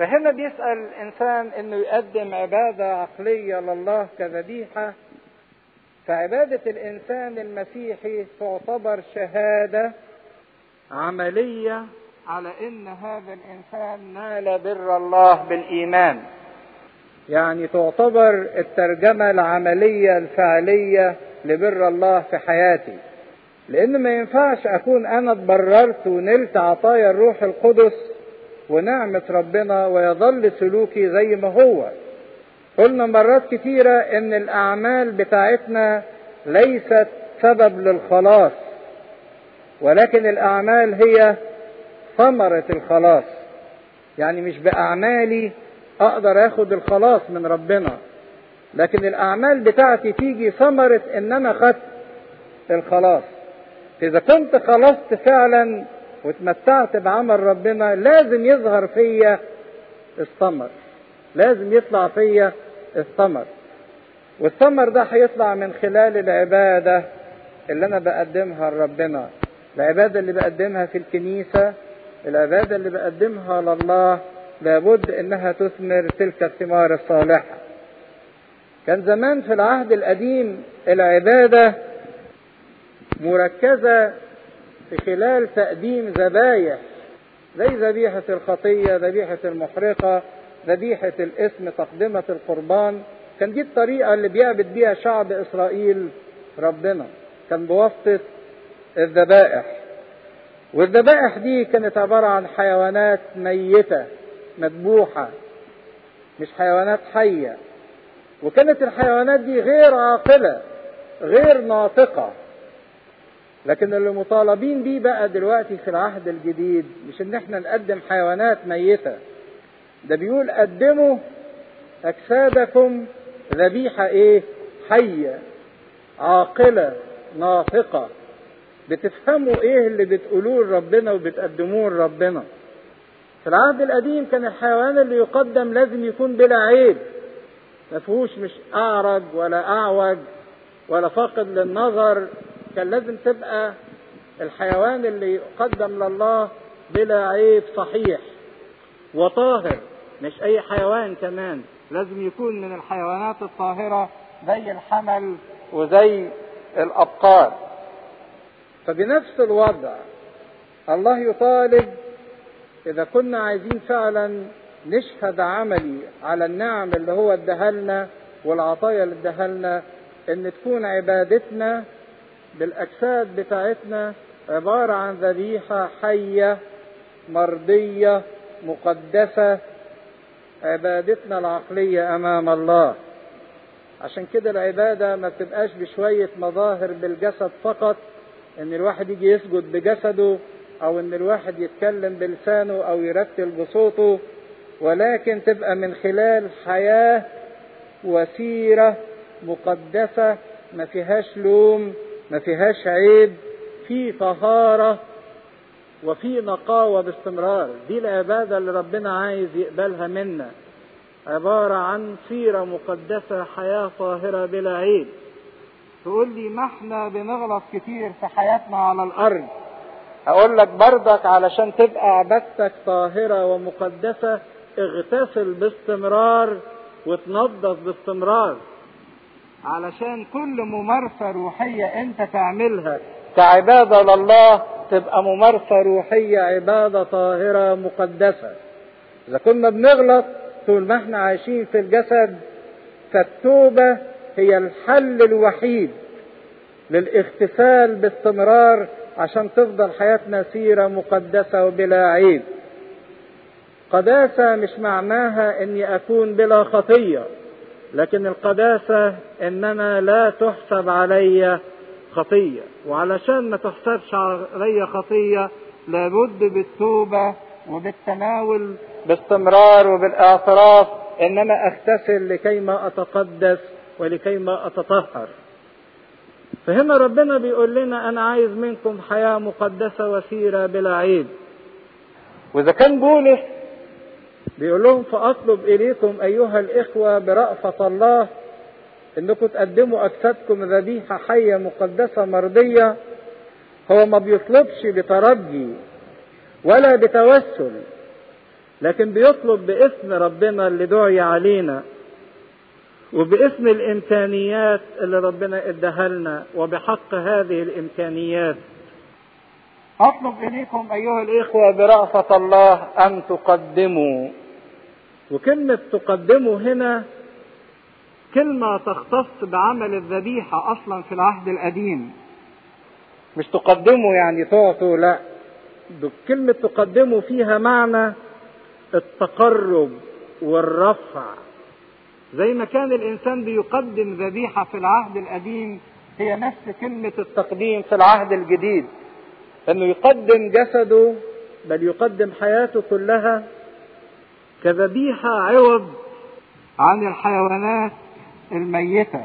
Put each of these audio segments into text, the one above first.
فهنا بيسأل الإنسان إنه يقدم عبادة عقلية لله كذبيحة فعبادة الإنسان المسيحي تعتبر شهادة عملية على إن هذا الإنسان نال بر الله بالإيمان. يعني تعتبر الترجمة العملية الفعلية لبر الله في حياتي. لأن ما ينفعش أكون أنا اتبررت ونلت عطايا الروح القدس ونعمة ربنا ويظل سلوكي زي ما هو. قلنا مرات كتيرة إن الأعمال بتاعتنا ليست سبب للخلاص ولكن الأعمال هي ثمرة الخلاص. يعني مش بأعمالي أقدر آخد الخلاص من ربنا لكن الأعمال بتاعتي تيجي ثمرة إن أنا خدت الخلاص. إذا كنت خلصت فعلا واتمتعت بعمل ربنا لازم يظهر فيا الثمر. لازم يطلع فيا الثمر. والثمر ده هيطلع من خلال العبادة اللي أنا بقدمها لربنا. العبادة اللي بقدمها في الكنيسة العبادة اللي بقدمها لله لابد إنها تثمر تلك الثمار الصالحة. كان زمان في العهد القديم العبادة مركزة في خلال تقديم ذبايح زي ذبيحة الخطية ذبيحة المحرقة ذبيحة الاسم تقدمة القربان. كان دي الطريقة اللي بيعبد بيها شعب إسرائيل ربنا. كان بواسطة الذبائح. والذبائح دي كانت عبارة عن حيوانات ميتة مذبوحة مش حيوانات حية. وكانت الحيوانات دي غير عاقلة غير ناطقة. لكن اللي مطالبين بيه بقى دلوقتي في العهد الجديد مش إن إحنا نقدم حيوانات ميتة. ده بيقول قدموا أجسادكم ذبيحة إيه؟ حية عاقلة ناطقة. بتفهموا إيه اللي بتقولوه لربنا وبتقدموه لربنا. في العهد القديم كان الحيوان اللي يقدم لازم يكون بلا عيب. ما فيهوش مش أعرج ولا أعوج ولا فاقد للنظر. كان لازم تبقى الحيوان اللي يقدم لله بلا عيب صحيح وطاهر مش أي حيوان كمان. لازم يكون من الحيوانات الطاهرة زي الحمل وزي الأبقار. فبنفس الوضع الله يطالب إذا كنا عايزين فعلا نشهد عملي على النعم اللي هو ادهلنا والعطايا اللي ادهلنا إن تكون عبادتنا بالأجساد بتاعتنا عبارة عن ذبيحة حية مرضية مقدسة عبادتنا العقلية أمام الله. عشان كده العبادة ما بتبقاش بشوية مظاهر بالجسد فقط إن الواحد يجي يسجد بجسده أو إن الواحد يتكلم بلسانه أو يرتل بصوته ولكن تبقى من خلال حياة وسيرة مقدسة ما فيهاش لوم ما فيهاش عيب في طهارة وفي نقاوة باستمرار. دي العبادة اللي ربنا عايز يقبلها منا. عبارة عن سيرة مقدسة حياة طاهرة بلا عيب. تقول لي ما إحنا بنغلط كتير في حياتنا على الأرض؟ أقول لك بردك علشان تبقى عبادتك طاهرة ومقدسة اغتسل باستمرار وتنظف باستمرار. علشان كل ممارسة روحية انت تعملها كعبادة لله تبقى ممارسة روحية عبادة طاهرة مقدسة. إذا كنا بنغلط طول ما إحنا عايشين في الجسد فالتوبة هي الحل الوحيد للاغتسال باستمرار عشان تفضل حياتنا سيرة مقدسة وبلا عيب. قداسة مش معناها إني أكون بلا خطية. لكن القداسة أنا لا تحسب علي خطية وعلشان ما تحسبش علي خطية لابد بالتوبة وبالتناول باستمرار وبالإعتراف ان أنا أغتسل لكي ما أتقدس ولكي ما أتطهر. فهنا ربنا بيقول لنا أنا عايز منكم حياة مقدسة وسيرة بلا عيب وإذا كان بولس بيقول لهم فأطلب إليكم أيها الإخوة برأفة الله إنكم تقدموا اجسادكم ذبيحة حية مقدسة مرضية. هو ما بيطلبش بترجي ولا بتوسل لكن بيطلب باسم ربنا اللي دعي علينا وباسم الإمكانيات اللي ربنا اداها لنا وبحق هذه الإمكانيات. أطلب إليكم أيها الإخوة برأفة الله أن تقدموا. وكلمة تقدموا هنا كلمة تختص بعمل الذبيحة أصلا في العهد القديم. مش تقدموا يعني تعطوا لا. كلمة تقدموا فيها معنى التقرب والرفع. زي ما كان الإنسان بيقدم ذبيحة في العهد القديم هي نفس كلمة التقديم في العهد الجديد. إنه يقدم جسده بل يقدم حياته كلها كذبيحة عوض عن الحيوانات الميتة.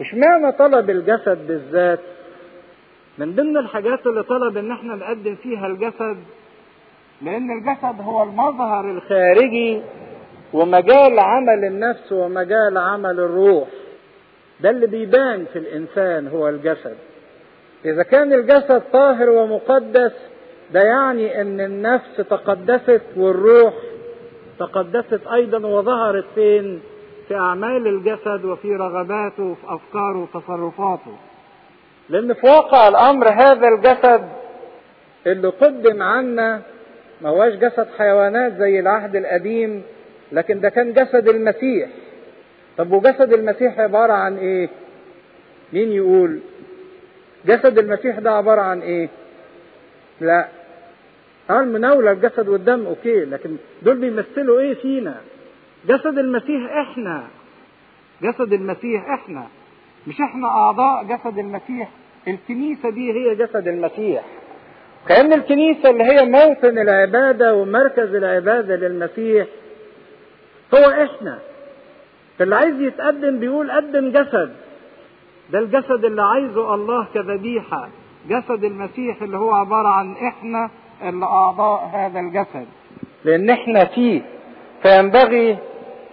اشمعنى طلب الجسد بالذات؟ من ضمن الحاجات اللي طلب إن إحنا نقدم فيها الجسد لأن الجسد هو المظهر الخارجي ومجال عمل النفس ومجال عمل الروح. ده اللي بيبان في الإنسان هو الجسد. إذا كان الجسد طاهر ومقدس ده يعني إن النفس تقدست والروح تقدست أيضا وظهرت فين؟ في أعمال الجسد وفي رغباته وفي أفكاره وتصرفاته. لأن في واقع الأمر هذا الجسد اللي قدم عنا ما هواش جسد حيوانات زي العهد القديم لكن ده كان جسد المسيح. طب وجسد المسيح عبارة عن إيه؟ مين يقول؟ جسد المسيح ده عبارة عن إيه؟ لا قال مناولة الجسد والدم أوكي لكن دول بيمثلوا إيه فينا؟ جسد المسيح إحنا. جسد المسيح إحنا. مش إحنا أعضاء جسد المسيح. الكنيسة دي هي جسد المسيح. كأن الكنيسة اللي هي موطن العبادة ومركز العبادة للمسيح هو إحنا. فاللي عايز يتقدم بيقول قدم جسد. ده الجسد اللي عايزه الله كذبيحة. جسد المسيح اللي هو عبارة عن إحنا اللي أعضاء هذا الجسد. لأن إحنا فيه فينبغي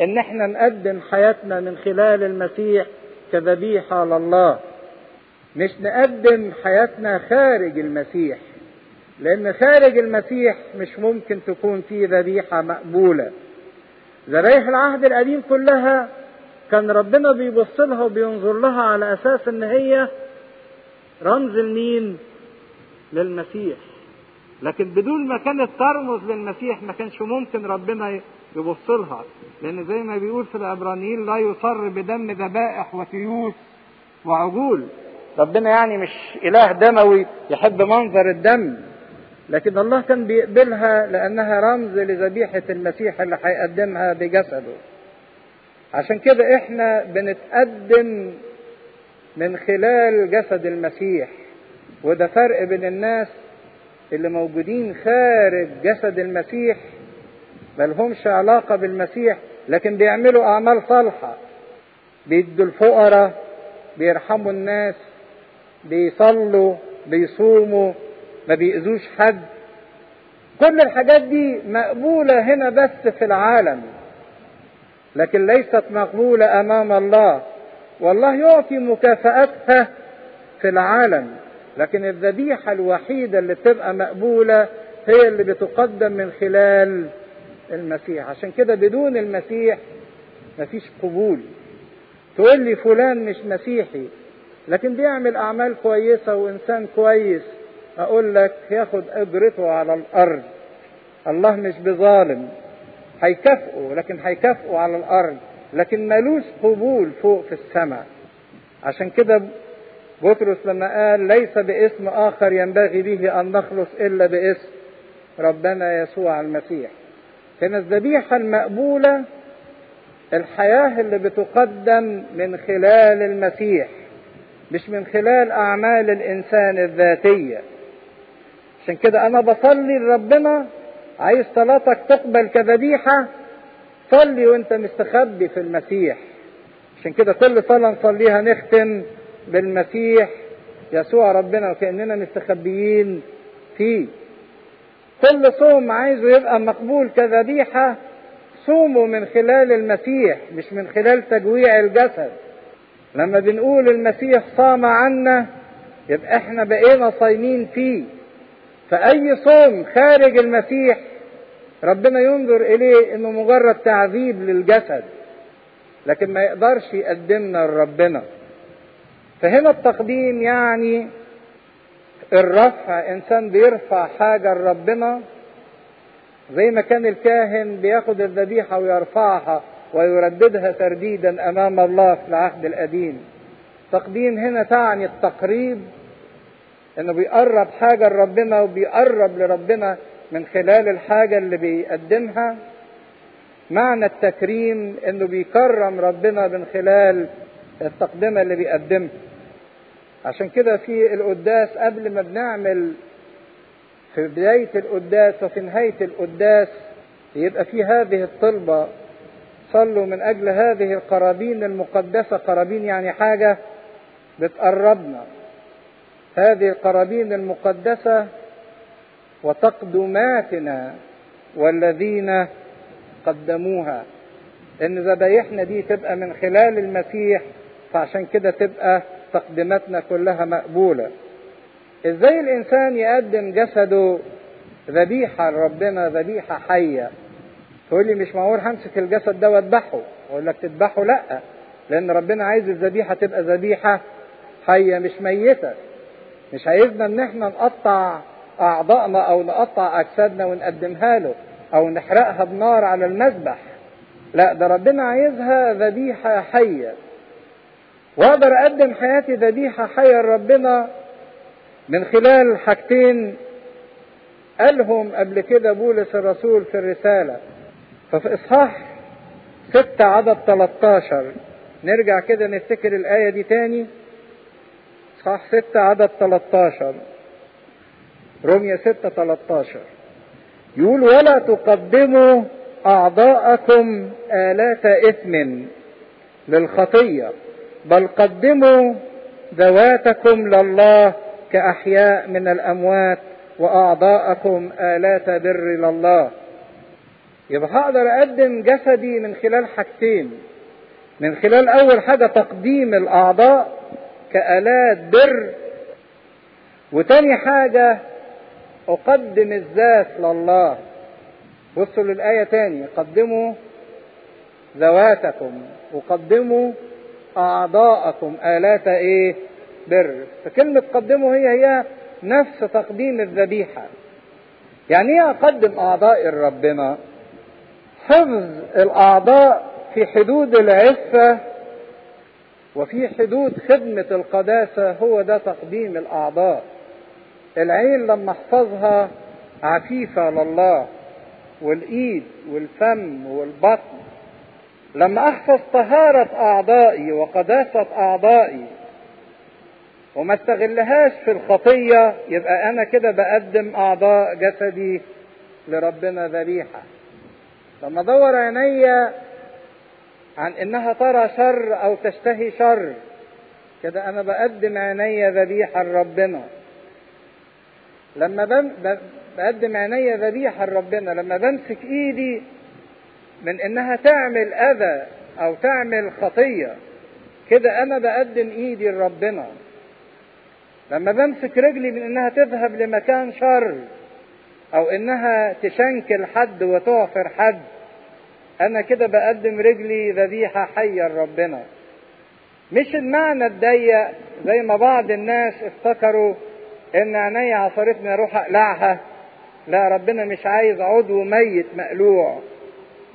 إن إحنا نقدم حياتنا من خلال المسيح كذبيحة لله مش نقدم حياتنا خارج المسيح لأن خارج المسيح مش ممكن تكون فيه ذبيحة مقبولة. ذبايح العهد القديم كلها كان ربنا بيبص لها وبينظر لها على أساس إن هي رمز لمين؟ للمسيح. لكن بدون ما كانت ترمز للمسيح ما كانش ممكن ربنا يبص لها. لأن زي ما بيقول في العبرانيين لا يصر بدم ذبائح وتيوس وعجول. ربنا يعني مش إله دموي يحب منظر الدم. لكن الله كان بيقبلها لأنها رمز لذبيحة المسيح اللي هيقدمها بجسده. عشان كده إحنا بنتقدم من خلال جسد المسيح. وده فرق بين الناس اللي موجودين خارج جسد المسيح ملهمش علاقة بالمسيح لكن بيعملوا أعمال صالحة بيدوا الفقراء بيرحموا الناس بيصلوا بيصوموا ما بيأذوش حد. كل الحاجات دي مقبولة هنا بس في العالم لكن ليست مقبولة أمام الله. والله يعطي مكافأتها في العالم. لكن الذبيحة الوحيدة اللي بتبقى مقبولة هي اللي بتقدم من خلال المسيح. عشان كده بدون المسيح مفيش قبول. تقول لي فلان مش مسيحي لكن بيعمل أعمال كويسة وإنسان كويس أقول لك ياخد أجرته على الأرض. الله مش بظالم هيكافئه لكن هيكافئه على الأرض. لكن ملوش قبول فوق في السماء. عشان كده بطرس لما قال ليس باسم آخر ينبغي به أن نخلص إلا باسم ربنا يسوع المسيح. كان الذبيحة المقبولة الحياة اللي بتقدم من خلال المسيح مش من خلال أعمال الإنسان الذاتية. عشان كده أنا بصلي لربنا عايز صلاتك تقبل كذبيحة صلي وأنت مستخبي في المسيح. عشان كده كل صلاة نصليها نختم بالمسيح يسوع ربنا وكأننا مستخبيين فيه. كل صوم عايزه يبقى مقبول كذبيحة صومه من خلال المسيح مش من خلال تجويع الجسد. لما بنقول المسيح صام عنا يبقى إحنا بقينا صايمين فيه. فأي صوم خارج المسيح ربنا ينظر إليه إنه مجرد تعذيب للجسد لكن ما يقدرش يقدمنا لربنا. فهنا التقديم يعني الرفع إنسان بيرفع حاجة لربنا زي ما كان الكاهن بياخد الذبيحة ويرفعها ويرددها ترديدا أمام الله في العهد القديم. تقديم هنا تعني التقريب إنه بيقرب حاجة لربنا وبيقرب لربنا من خلال الحاجة اللي بيقدمها. معنى التكريم إنه بيكرم ربنا من خلال التقدمة اللي بيقدمها. عشان كده في القداس قبل ما بنعمل في بداية القداس وفي نهاية القداس يبقى في هذه الطلبة صلوا من أجل هذه القرابين المقدسة. قرابين يعني حاجة بتقربنا. هذه القرابين المقدسة وتقدماتنا والذين قدموها. إن ذبايحنا دي تبقى من خلال المسيح فعشان كده تبقى تقدماتنا كلها مقبولة. إزاي الإنسان يقدم جسده ذبيحة لربنا ذبيحة حية؟ تقول لي مش معقول همسك الجسد ده وأذبحه. أقول لك تذبحه لأ لأن ربنا عايز الذبيحة تبقى ذبيحة حية مش ميتة. مش عايزنا إن إحنا نقطع أعضائنا أو نقطع أجسادنا ونقدمها له أو نحرقها بنار على المذبح. لأ ده ربنا عايزها ذبيحة حية. واقدر أقدم حياتي ذبيحة حية لربنا من خلال حاجتين قالهم قبل كده بولس الرسول في الرسالة. ففي إصحاح ستة عدد 13 نرجع كده نفتكر الآية دي تاني. إصحاح ستة عدد 13 رمية ستة 13 يقول ولا تقدموا أعضاءكم آلات إثم للخطية. بل قدموا ذواتكم لله كأحياء من الأموات وأعضاءكم آلات بر لله. يبقى هقدر أقدم جسدي من خلال حاجتين. من خلال أول حاجة تقديم الأعضاء كآلات بر. وتاني حاجة أقدم الذات لله. بصوا للآية تاني. قدموا ذواتكم. وقدموا أعضاءكم. آلات إيه؟ بر. فكلمة قدموا هي هي نفس تقديم الذبيحة. يعني إيه أقدم أعضائي لربنا حفظ الأعضاء في حدود العفة وفي حدود خدمة القداسة هو ده تقديم الأعضاء. العين لما احفظها عفيفة لله والإيد والفم والبطن. لما أحفظ طهارة أعضائي وقداسة أعضائي. وما استغلهاش في الخطية يبقى أنا كده بقدم أعضاء جسدي لربنا ذبيحة. لما أدور عينيا عن إنها ترى شر أو تشتهي شر كده أنا بقدم عينيا ذبيحة لربنا. لما بقدم عينيا ذبيحة لربنا لما بمسك إيدي من إنها تعمل أذى أو تعمل خطية. كده أنا بقدم إيدي لربنا. لما بمسك رجلي من إنها تذهب لمكان شر أو إنها تشنكل حد وتعفر حد أنا كده بقدم رجلي ذبيحة حية لربنا. مش المعنى الضيق زي ما بعض الناس افتكروا إن عينيا عصرتني أروح أقلعها. لا ربنا مش عايز عضو ميت مقلوع.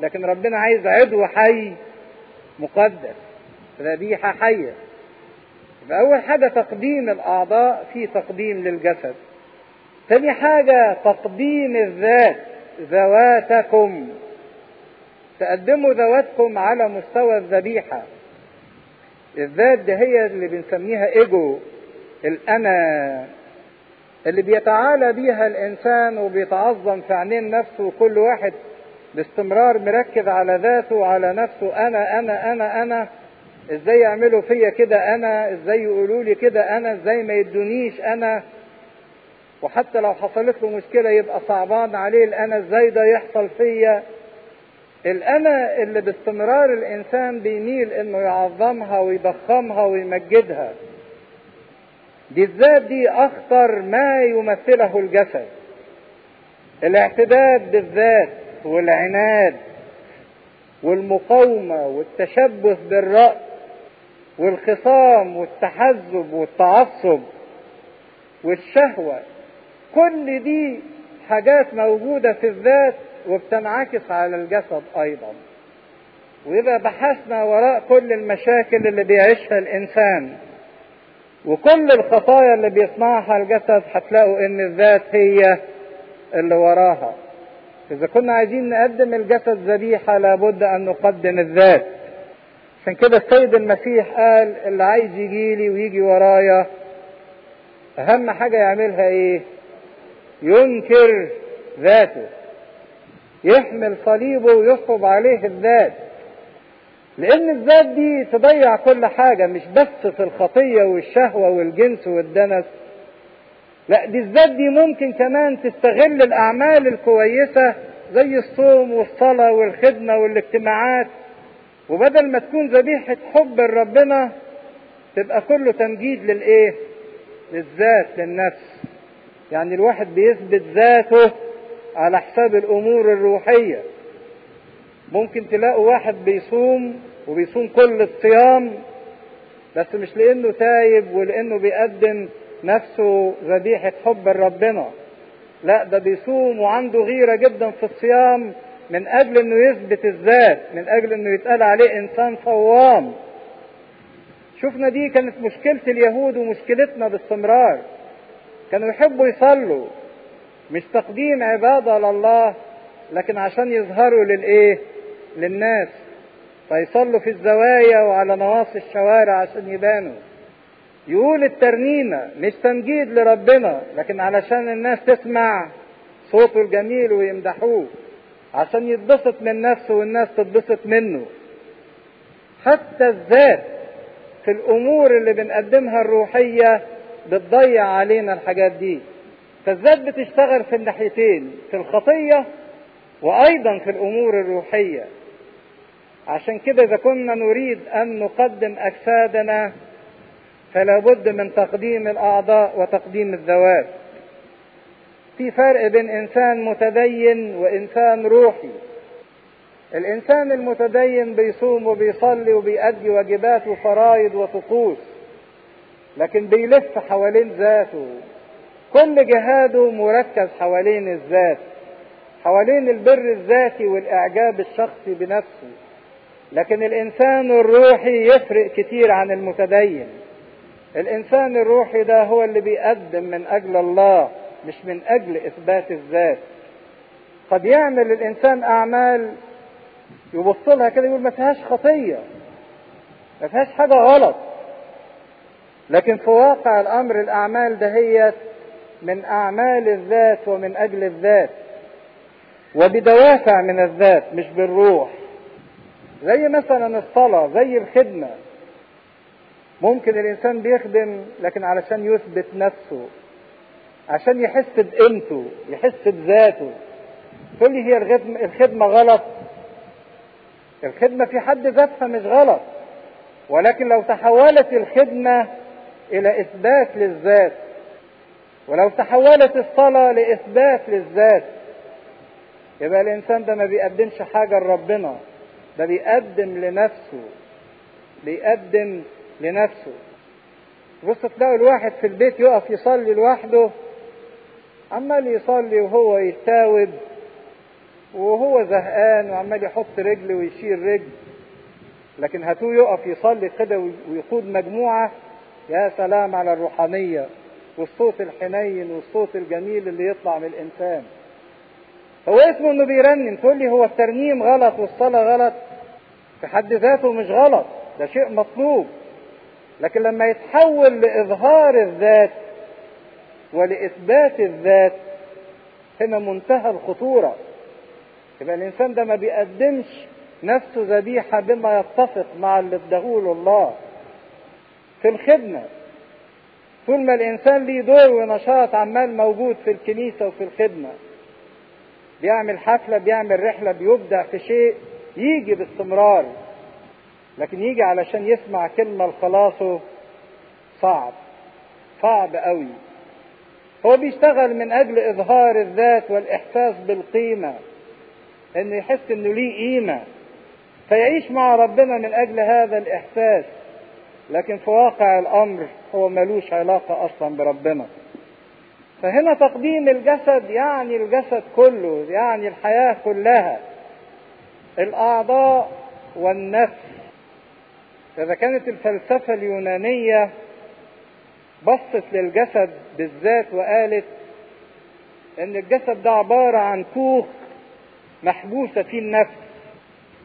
لكن ربنا عايز عضو حي مقدس ذبيحة حية فأول حاجة تقديم الأعضاء في تقديم للجسد. تاني حاجة تقديم الذات ذواتكم. تقدموا ذواتكم على مستوى الذبيحة. الذات دي هي اللي بنسميها إيجو الأنا اللي بيتعالى بيها الإنسان وبيتعظم في عينين نفسه وكل واحد باستمرار مركز على ذاته وعلى نفسه. أنا أنا أنا أنا. إزاي يعملوا فيا كده أنا؟ إزاي يقولوا لي كده أنا؟ إزاي ما يدونيش أنا؟ وحتى لو حصلت له مشكلة يبقى صعبان عليه الأنا. إزاي ده يحصل فيا؟ الأنا اللي باستمرار الإنسان بيميل إنه يعظمها ويضخمها ويمجدها. دي الذات دي أخطر ما يمثله الجسد. الاعتداد بالذات. والعناد والمقاومة والتشبث بالرأي والخصام والتحزب والتعصب والشهوة كل دي حاجات موجودة في الذات وبتنعكس على الجسد أيضا. وإذا بحثنا وراء كل المشاكل اللي بيعيشها الإنسان وكل الخطايا اللي بيصنعها الجسد هتلاقوا إن الذات هي اللي وراها. إذا كنا عايزين نقدم الجسد ذبيحة لابد أن نقدم الذات. عشان كده السيد المسيح قال اللي عايز يجي لي ويجي ورايا أهم حاجة يعملها إيه؟ ينكر ذاته. يحمل صليبه ويصب عليه الذات. لأن الذات دي تضيع كل حاجة مش بس في الخطية والشهوة والجنس والدنس. لا دي الذات دي ممكن كمان تستغل الأعمال الكويسة زي الصوم والصلاة والخدمة والاجتماعات. وبدل ما تكون ذبيحة حب لربنا تبقى كله تمجيد للإيه؟ للذات للنفس. يعني الواحد بيثبت ذاته على حساب الأمور الروحية. ممكن تلاقوا واحد بيصوم وبيصوم كل الصيام بس مش لأنه تايب ولأنه بيقدم نفسه ذبيحة حب لربنا لا ده بيصوم وعنده غيرة جدا في الصيام من أجل أنه يثبت الذات من أجل أنه يتقال عليه إنسان صوام. شفنا دي كانت مشكلة اليهود ومشكلتنا باستمرار. كانوا يحبوا يصلوا مش تقديم عبادة لله لكن عشان يظهروا للإيه؟ للناس. فيصلوا في الزوايا وعلى نواصي الشوارع عشان يبانوا. يقول الترنيمة مش تمجيد لربنا لكن علشان الناس تسمع صوته الجميل ويمدحوه عشان يتبسط من نفسه والناس تتبسط منه. حتى الذات في الأمور اللي بنقدمها الروحية بتضيع علينا الحاجات دي. فالذات بتشتغل في الناحيتين في الخطية وأيضا في الأمور الروحية. عشان كده إذا كنا نريد أن نقدم أجسادنا فلا بد من تقديم الأعضاء وتقديم الذوات. في فرق بين إنسان متدين وإنسان روحي. الإنسان المتدين بيصوم وبيصلي وبيأدي واجبات وفرائض وطقوس لكن بيلف حوالين ذاته. كل جهاده مركز حوالين الذات حوالين البر الذاتي والإعجاب الشخصي بنفسه. لكن الإنسان الروحي يفرق كتير عن المتدين. الإنسان الروحي ده هو اللي بيقدم من أجل الله مش من أجل إثبات الذات. قد يعمل الإنسان أعمال يبص لها كده يقول ما فيهاش خطية ما فيهاش حاجة غلط. لكن في واقع الأمر الأعمال دهيت من أعمال الذات ومن أجل الذات وبدوافع من الذات مش بالروح. زي مثلا الصلاة زي الخدمة. ممكن الإنسان بيخدم لكن علشان يثبت نفسه عشان يحس بقيمته يحس بذاته. تقول لي هي الخدمة غلط. الخدمة في حد ذاتها مش غلط. ولكن لو تحولت الخدمة إلى إثبات للذات ولو تحولت الصلاة لإثبات للذات يبقى الإنسان ده ما بيقدمش حاجة لربنا ده بيقدم لنفسه بيقدم لنفسه. بص تلاقوا الواحد في البيت يقف يصلي لوحده عمال يصلي وهو يتاوب وهو زهقان وعمال يحط رجل ويشيل رجل. لكن هاتوه يقف يصلي كده ويقود مجموعة يا سلام على الروحانية والصوت الحنين والصوت الجميل اللي يطلع من الإنسان. هو اسمه إنه بيرنم تقول لي هو الترنيم غلط والصلاة غلط؟ في حد ذاته مش غلط ده شيء مطلوب. لكن لما يتحول لإظهار الذات ولإثبات الذات هنا منتهى الخطورة. يبقى الإنسان ده ما بيقدمش نفسه ذبيحة بما يتفق مع اللي اداهوله الله في الخدمة. طول ما الإنسان ليه دور ونشاط عمال موجود في الكنيسة وفي الخدمة بيعمل حفلة بيعمل رحلة بيبدع في شيء يجي باستمرار. لكن يجي علشان يسمع كلمة لخلاصه صعب صعب قوي هو بيشتغل من أجل إظهار الذات والإحساس بالقيمة إنه يحس إنه ليه قيمة. فيعيش مع ربنا من أجل هذا الإحساس لكن في واقع الأمر هو ملوش علاقة أصلا بربنا. فهنا تقديم الجسد يعني الجسد كله يعني الحياة كلها. الأعضاء والنفس. فإذا كانت الفلسفة اليونانية بصت للجسد بالذات وقالت إن الجسد ده عبارة عن كوخ محبوسة فيه النفس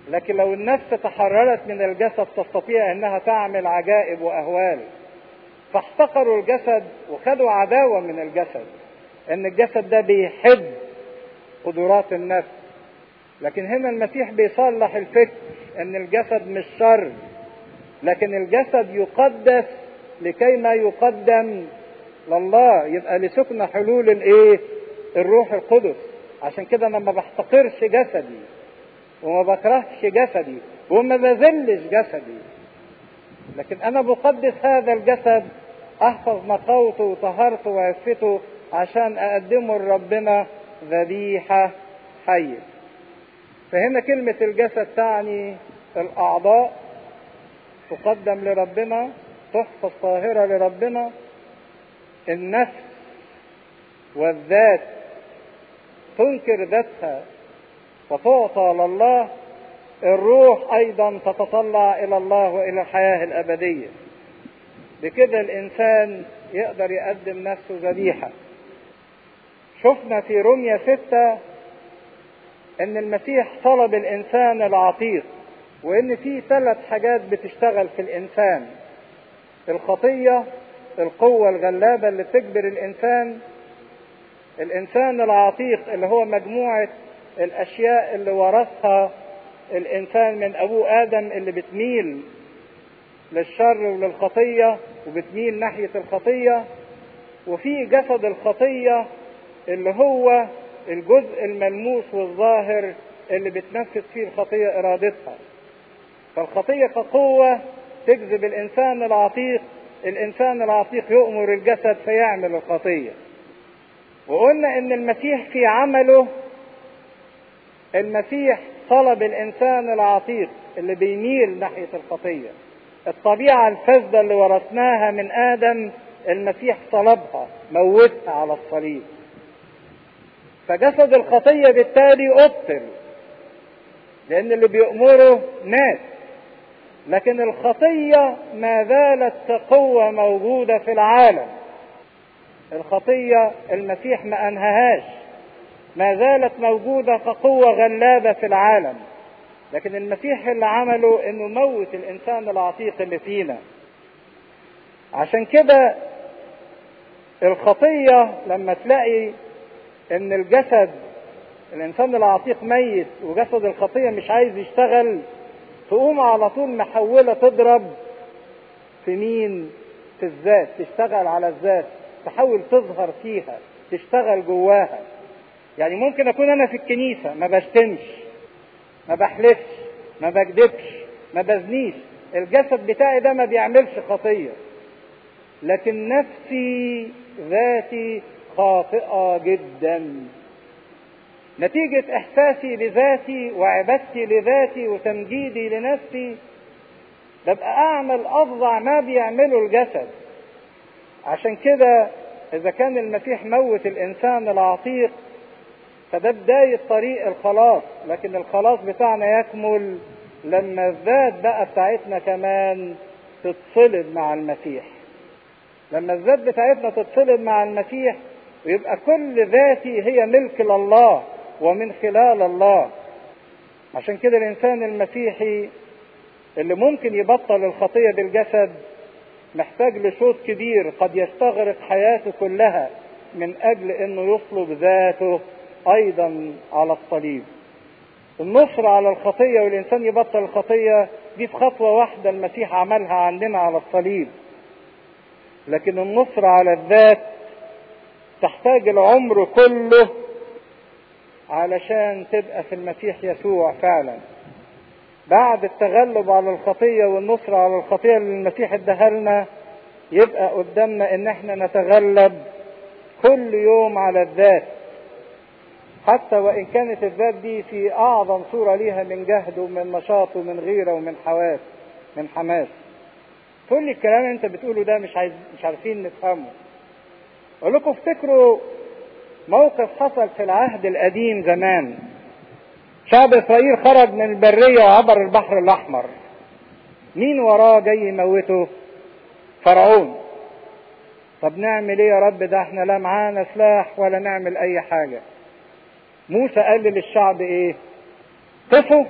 لكن لو النفس تحررت من الجسد تستطيع إنها تعمل عجائب وأهوال. فاحتقروا الجسد وخدوا عداوة من الجسد إن الجسد ده بيحب قدرات النفس. لكن هنا المسيح بيصلح الفكر إن الجسد مش شر. لكن الجسد يقدس لكي ما يقدم لله يبقى لسكن حلول الايه؟ الروح القدس. عشان كده أنا ما بحتقرش جسدي وما بكرهش جسدي وما بذلش جسدي. لكن أنا بقدس هذا الجسد احفظ نقاوته وطهارته وعفته عشان اقدمه لربنا ذبيحة حية. فهنا كلمة الجسد تعني الأعضاء. تقدم لربنا تحفظ طاهرة لربنا. النفس والذات تنكر ذاتها وتعطى لله. الروح أيضا تتطلع إلى الله وإلى الحياة الأبدية. بكده الإنسان يقدر يقدم نفسه ذبيحة. شفنا في رمية ستة إن المسيح طلب الإنسان العتيق. وإن في ثلاث حاجات بتشتغل في الإنسان. الخطية القوة الغلابة اللي تجبر الإنسان. الإنسان العتيق اللي هو مجموعة الأشياء اللي ورثها الإنسان من ابوه آدم اللي بتميل للشر وللخطية وبتميل ناحية الخطية. وفي جسد الخطية اللي هو الجزء الملموس والظاهر اللي بتنفذ فيه الخطية إرادتها. فالخطية كقوة تجذب الإنسان العتيق الإنسان العتيق يؤمر الجسد فيعمل الخطية. وقلنا إن المسيح في عمله المسيح طلب الإنسان العتيق اللي بيميل ناحية الخطية. الطبيعة الفاسدة اللي ورثناها من آدم المسيح طلبها موتها على الصليب. فجسد الخطية بالتالي أبطل لأن اللي بيأمره مات. لكن الخطية ما زالت كقوة موجودة في العالم. الخطية المسيح ما أنهاهاش ما زالت موجودة كقوة غلابة في العالم. لكن المسيح اللي عمله إنه موت الإنسان العتيق اللي فينا. عشان كده الخطية لما تلاقي إن الجسد الإنسان العتيق ميت وجسد الخطية مش عايز يشتغل تقوم على طول محولة تضرب في مين؟ في الذات تشتغل على الذات تحاول تظهر فيها تشتغل جواها. يعني ممكن أكون أنا في الكنيسة ما بشتمش ما بحلفش ما بكذبش ما بزنيش. الجسد بتاعي ده ما بيعملش خطية. لكن نفسي ذاتي خاطئة جدا. نتيجة إحساسي لذاتي وعبادتي لذاتي وتمجيدي لنفسي ببقى أعمل أفظع ما بيعمله الجسد. عشان كده إذا كان المسيح موت الإنسان العتيق فده بداية طريق الخلاص لكن الخلاص بتاعنا يكمل لما الذات بقى بتاعتنا كمان تتصلب مع المسيح. لما الذات بتاعتنا تتصلب مع المسيح ويبقى كل ذاتي هي ملك لله. ومن خلال الله. عشان كده الإنسان المسيحي اللي ممكن يبطل الخطية بالجسد محتاج لشوط كبير قد يستغرق حياته كلها من أجل إنه يصلب ذاته أيضا على الصليب. النصر على الخطية والإنسان يبطل الخطية دي في خطوة واحدة المسيح عملها عندنا على الصليب. لكن النصر على الذات تحتاج العمر كله علشان تبقى في المسيح يسوع فعلا. بعد التغلب على الخطية والنصر على الخطية اللي المسيح اداها لنا يبقى قدامنا إن إحنا نتغلب كل يوم على الذات. حتى وإن كانت الذات دي في أعظم صورة ليها من جهد ومن نشاط ومن غيرة ومن حواس من حماس. كل الكلام اللي أنت بتقوله ده مش عايز مش عارفين نفهمه. أقول لكم افتكروا موقف حصل في العهد القديم زمان. شعب إسرائيل خرج من البرية وعبر البحر الأحمر. مين وراه جاي يموته؟ فرعون. طب نعمل إيه يا رب؟ ده إحنا لا معانا سلاح ولا نعمل أي حاجة. موسى قال للشعب إيه؟ قفوا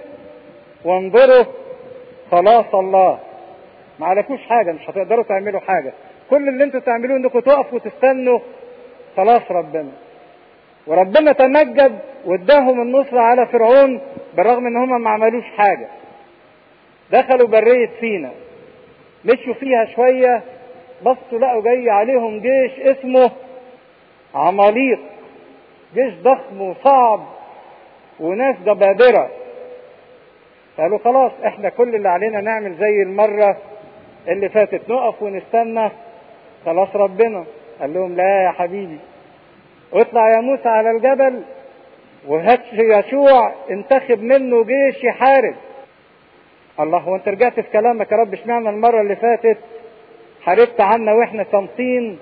وانظروا خلاص الله. ما عليكوش حاجة مش هتقدروا تعملوا حاجة. كل اللي أنتوا تعملوه إنكم تقفوا وتستنوا خلاص ربنا. وربنا تمجد واداهم النصرة على فرعون بالرغم ان هم ما عملوش حاجة. دخلوا برية سينا. مشوا فيها شوية بصوا لقوا جاي عليهم جيش اسمه عماليق. جيش ضخم وصعب وناس جبابرة. قالوا خلاص إحنا كل اللي علينا نعمل زي المرة اللي فاتت نقف ونستنى. خلاص ربنا. قال لهم لا يا حبيبي. اطلع يا موسى على الجبل وهات يشوع انتخب منه جيش يحارب الله هو انت رجعت في كلامك يا رب؟ اشمعنى المرة اللي فاتت حاربت عنا وإحنا صامتين؟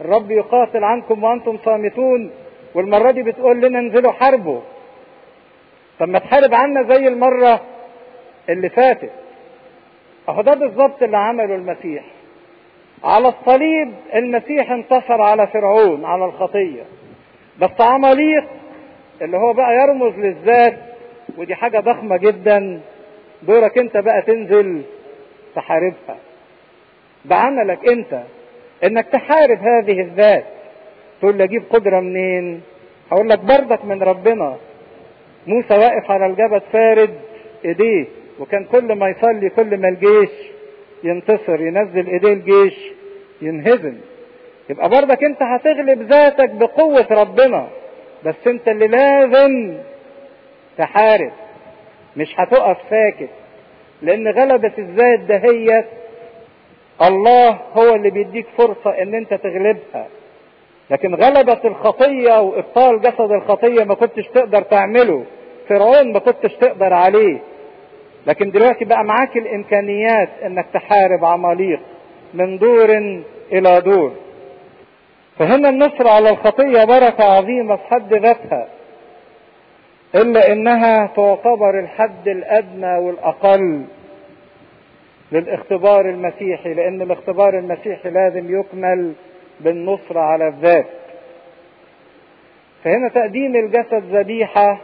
الرب يقاتل عنكم وأنتم صامتون والمرة دي بتقول لنا انزلوا حاربوا. طب ما تحارب عنا زي المرة اللي فاتت. أهو ده بالظبط اللي عمله المسيح. على الصليب المسيح انتصر على فرعون على الخطية. بس عماليق اللي هو بقى يرمز للذات ودي حاجة ضخمة جدا. دورك انت بقى تنزل تحاربها. بعملك انت انك تحارب هذه الذات. تقول لي أجيب قدرة منين؟ هقول لك بردك من ربنا. موسى واقف على الجبل فارد ايديه وكان كل ما يصلي كل ما الجيش ينتصر ينزل ايديه الجيش ينهزم. يبقى برضك انت هتغلب ذاتك بقوة ربنا بس انت اللي لازم تحارب مش هتقف ساكت لأن غلبة الذات دهيت الله هو اللي بيديك فرصة إن انت تغلبها. لكن غلبة الخطية وإبطال جسد الخطية ما كنتش تقدر تعمله فرعون ما كنتش تقدر عليه. لكن دلوقتي بقى معاك الإمكانيات إنك تحارب عماليق من دور إلى دور. فهنا النصر على الخطية بركة عظيمة في حد ذاتها إلا إنها تعتبر الحد الأدنى والأقل للاختبار المسيحي لأن الاختبار المسيحي لازم يكمل بالنصر على الذات. فهنا تقديم الجسد ذبيحة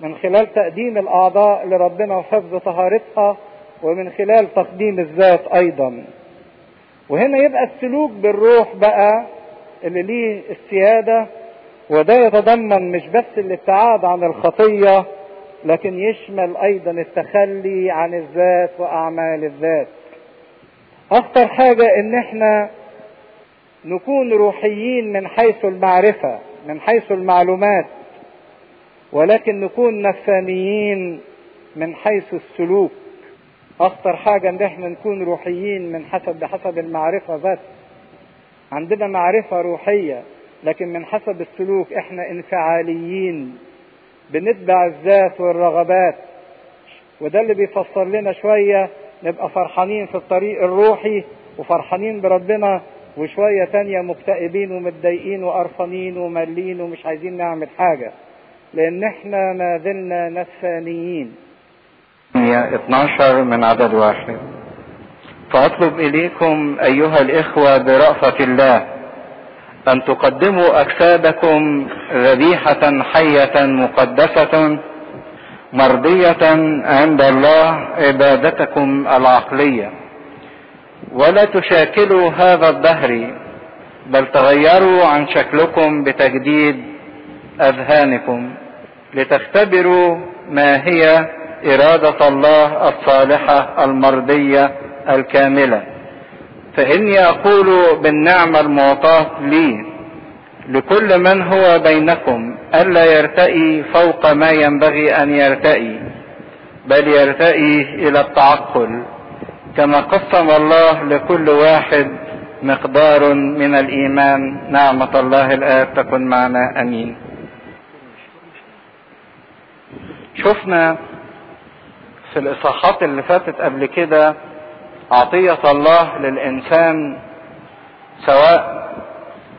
من خلال تقديم الأعضاء لربنا وحفظ طهارتها ومن خلال تقديم الذات أيضا. وهنا يبقى السلوك بالروح بقى اللي ليه السيادة وده يتضمن مش بس الابتعاد عن الخطية لكن يشمل أيضا التخلي عن الذات وأعمال الذات. أخطر حاجة إن إحنا نكون روحيين من حيث المعرفة من حيث المعلومات ولكن نكون نفسانيين من حيث السلوك. أخطر حاجة إن إحنا نكون روحيين من حسب بحسب المعرفة بس. عندنا معرفة روحية لكن من حسب السلوك إحنا انفعاليين بنتبع الذات والرغبات. وده اللي بيفسر لنا شوية نبقى فرحانين في الطريق الروحي وفرحانين بربنا وشوية تانية مكتئبين ومتضايقين وقرفانين وملين ومش عايزين نعمل حاجة. لأن إحنا ما زلنا نفسانيين. 12 من عدد واحد. فأطلب إليكم أيها الإخوة برأفة الله أن تقدموا أجسادكم ذبيحة حية مقدسة مرضية عند الله عبادتكم العقلية. ولا تشاكلوا هذا الدهر بل تغيروا عن شكلكم بتجديد أذهانكم لتختبروا ما هي إرادة الله الصالحة المرضية الكاملة. فإني أقول بالنعمة المعطاة لي لكل من هو بينكم ألا يرتئي فوق ما ينبغي أن يرتئي بل يرتئي إلى التعقل كما قسم الله لكل واحد مقدار من الإيمان. نعمة الله الآب تكن معنا. أمين. شفنا في الإصحاحات اللي فاتت قبل كده عطية الله للإنسان سواء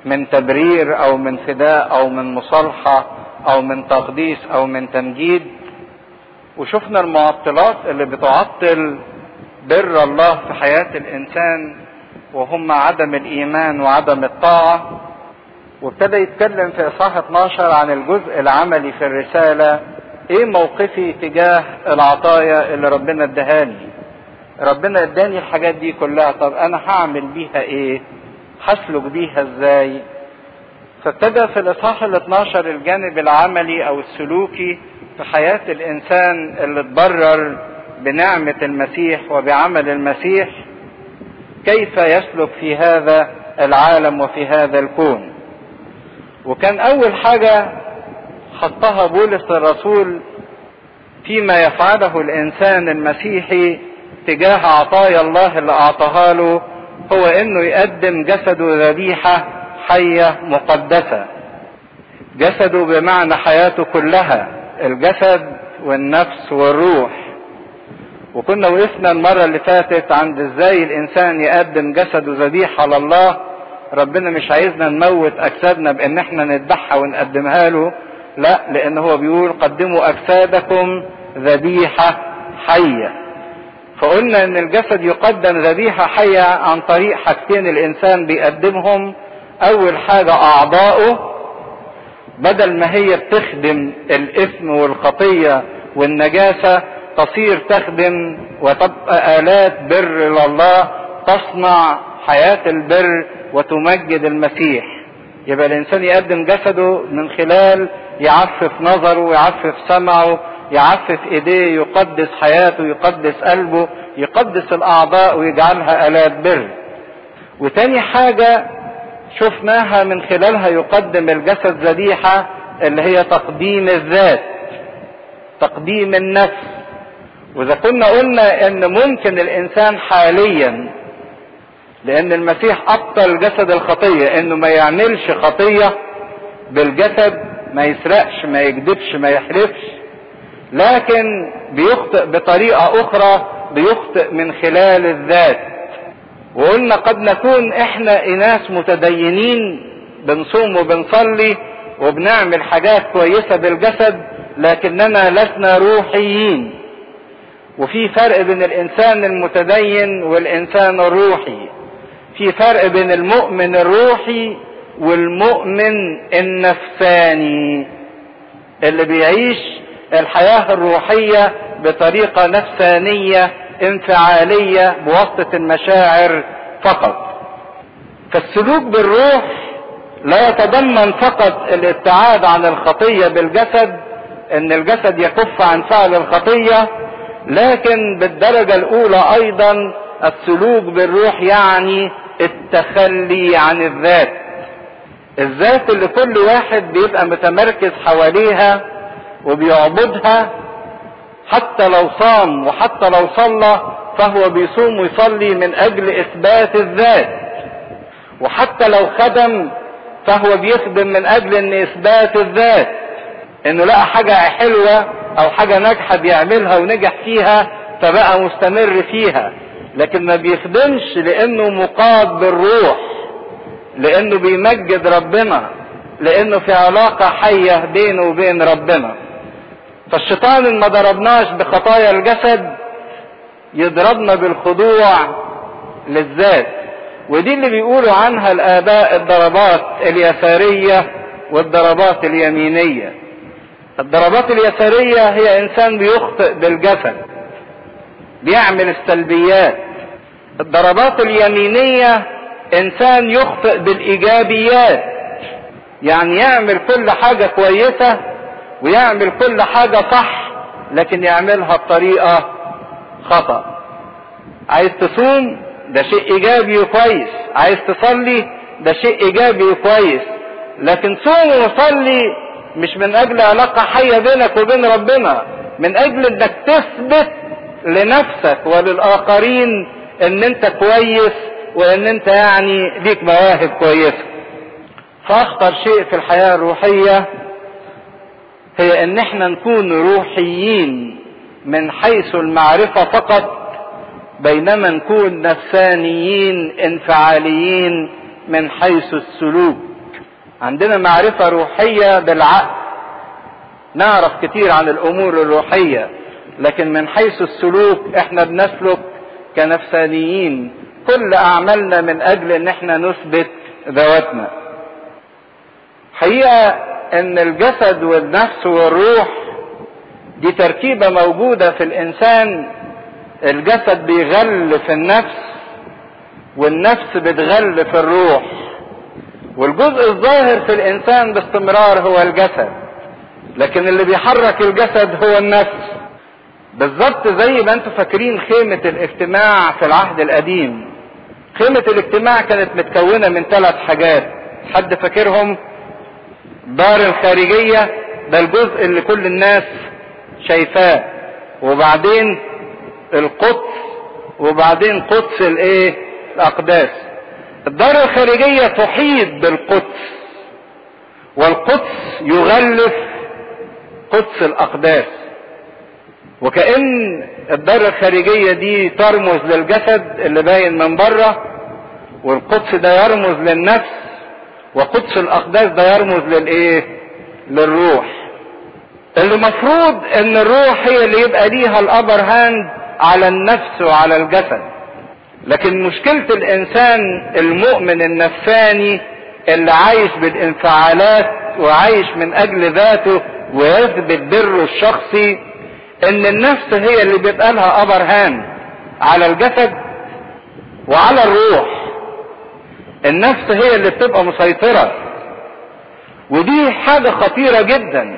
من تبرير أو من فداء أو من مصالحة أو من تقديس أو من تمجيد. وشفنا المعطلات اللي بتعطل بر الله في حياة الإنسان وهم عدم الإيمان وعدم الطاعة. وابتدى يتكلم في إصحاح 12 عن الجزء العملي في الرسالة إيه موقفي تجاه العطايا اللي ربنا ادهاني؟ ربنا اداني الحاجات دي كلها طب أنا هعمل بيها إيه؟ هسلك بيها إزاي؟ فابتدى في الإصحاح ال 12 الجانب العملي أو السلوكي في حياة الإنسان اللي اتبرر بنعمة المسيح وبعمل المسيح كيف يسلك في هذا العالم وفي هذا الكون؟ وكان أول حاجة حطها بولس الرسول فيما يفعله الإنسان المسيحي تجاه عطايا الله اللي أعطاها له هو إنه يقدم جسده ذبيحة حية مقدسة. جسده بمعنى حياته كلها الجسد والنفس والروح. وكنا وقفنا المرة اللي فاتت عند إزاي الإنسان يقدم جسده ذبيحة لله ربنا مش عايزنا نموت أجسادنا بإن إحنا نذبحها ونقدمها له لا لأن هو بيقول قدموا أجسادكم ذبيحة حية. فقلنا إن الجسد يقدم ذبيحة حية عن طريق حاجتين الإنسان بيقدمهم. أول حاجة أعضاؤه. بدل ما هي بتخدم الإثم والخطية والنجاسة تصير تخدم وتبقى آلات بر لله تصنع حياة البر وتمجد المسيح. يبقى الإنسان يقدم جسده من خلال يعفف نظره يعفف سمعه يعفف إيديه يقدس حياته يقدس قلبه يقدس الأعضاء ويجعلها آلات بر. وتاني حاجة شفناها من خلالها يقدم الجسد ذبيحة اللي هي تقديم الذات تقديم النفس. وإذا كنا قلنا إن ممكن الإنسان حاليا لأن المسيح أبطل جسد الخطية إنه ما يعملش خطية بالجسد ما يسرقش ما يكذبش ما يحلفش. لكن بيخطئ بطريقة أخرى بيخطئ من خلال الذات. وقلنا قد نكون إحنا إناس متدينين بنصوم وبنصلي وبنعمل حاجات كويسة بالجسد لكننا لسنا روحيين. وفي فرق بين الإنسان المتدين والإنسان الروحي. في فرق بين المؤمن الروحي والمؤمن النفساني اللي بيعيش الحياة الروحية بطريقة نفسانية انفعالية بواسطة المشاعر فقط. فالسلوك بالروح لا يتضمن فقط الابتعاد عن الخطية بالجسد إن الجسد يكف عن فعل الخطية لكن بالدرجة الأولى أيضا السلوك بالروح يعني التخلي عن الذات. الذات اللي كل واحد بيبقى متمركز حواليها وبيعبدها حتى لو صام وحتى لو صلى فهو بيصوم ويصلي من أجل إثبات الذات. وحتى لو خدم فهو بيخدم من أجل إن إثبات الذات. إنه لقى حاجة حلوة أو حاجة ناجحة بيعملها ونجح فيها فبقى مستمر فيها. لكن ما بيخدمش لأنه مقاد بالروح لأنه بيمجد ربنا لأنه في علاقة حية بينه وبين ربنا. فالشيطان إن ما ضربناش بخطايا الجسد يضربنا بالخضوع للذات. ودي اللي بيقولوا عنها الآباء الضربات اليسارية والضربات اليمينية. الضربات اليسارية هي إنسان بيخطئ بالجسد بيعمل السلبيات الضربات اليمينية إنسان يخطئ بالإيجابيات يعني يعمل كل حاجة كويسة ويعمل كل حاجة صح لكن يعملها بطريقة خطأ. عايز تصوم؟ ده شيء إيجابي وكويس. عايز تصلي؟ ده شيء إيجابي وكويس. لكن صوم وصلي مش من أجل علاقة حية بينك وبين ربنا من أجل إنك تثبت لنفسك وللآخرين إن أنت كويس وإن أنت يعني ليك مواهب كويسة. فأخطر شيء في الحياة الروحية هي إن إحنا نكون روحيين من حيث المعرفة فقط بينما نكون نفسانيين انفعاليين من حيث السلوك. عندنا معرفة روحية بالعقل. نعرف كتير عن الأمور الروحية لكن من حيث السلوك إحنا بنسلك كنفسانيين. كل أعمالنا من أجل إن إحنا نثبت ذواتنا. حقيقة أن الجسد والنفس والروح دي تركيبة موجودة في الإنسان. الجسد بيغل في النفس والنفس بتغل في الروح. والجزء الظاهر في الإنسان باستمرار هو الجسد لكن اللي بيحرك الجسد هو النفس. بالظبط زي ما أنتم فاكرين خيمة الاجتماع في العهد القديم. خيمة الاجتماع كانت متكونة من ثلاث حاجات. حد فاكرهم؟ دار الخارجية ده الجزء اللي كل الناس شايفاه. وبعدين القدس وبعدين قدس الإيه؟ الأقداس. الدار الخارجية تحيط بالقدس والقدس يغلف قدس الأقداس. وكأن الدار الخارجية دي ترمز للجسد اللي باين من بره والقدس ده يرمز للنفس وقدس الأقداس ده يرمز للإيه؟ للروح. اللي مفروض إن الروح هي اللي يبقى ليها ال upper hand على النفس وعلى الجسد. لكن مشكلة الإنسان المؤمن النفساني اللي عايش بالانفعالات وعايش من أجل ذاته ويثبت بره الشخصي إن النفس هي اللي بيبقى لها أبر هاند على الجسد وعلى الروح. النفس هي اللي بتبقى مسيطرة. ودي حاجة خطيرة جدا.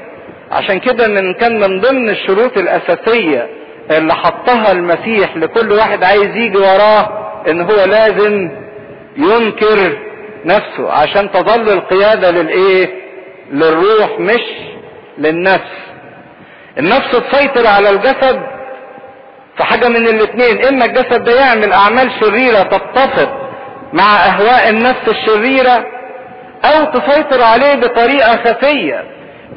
عشان كده من كان من ضمن الشروط الأساسية اللي حطها المسيح لكل واحد عايز يجي وراه إن هو لازم ينكر نفسه عشان تظل القيادة للإيه؟ للروح مش للنفس. النفس تسيطر على الجسد في حاجة من الاثنين إما الجسد ده يعمل أعمال شريرة تتفق مع أهواء النفس الشريرة أو تسيطر عليه بطريقة خفية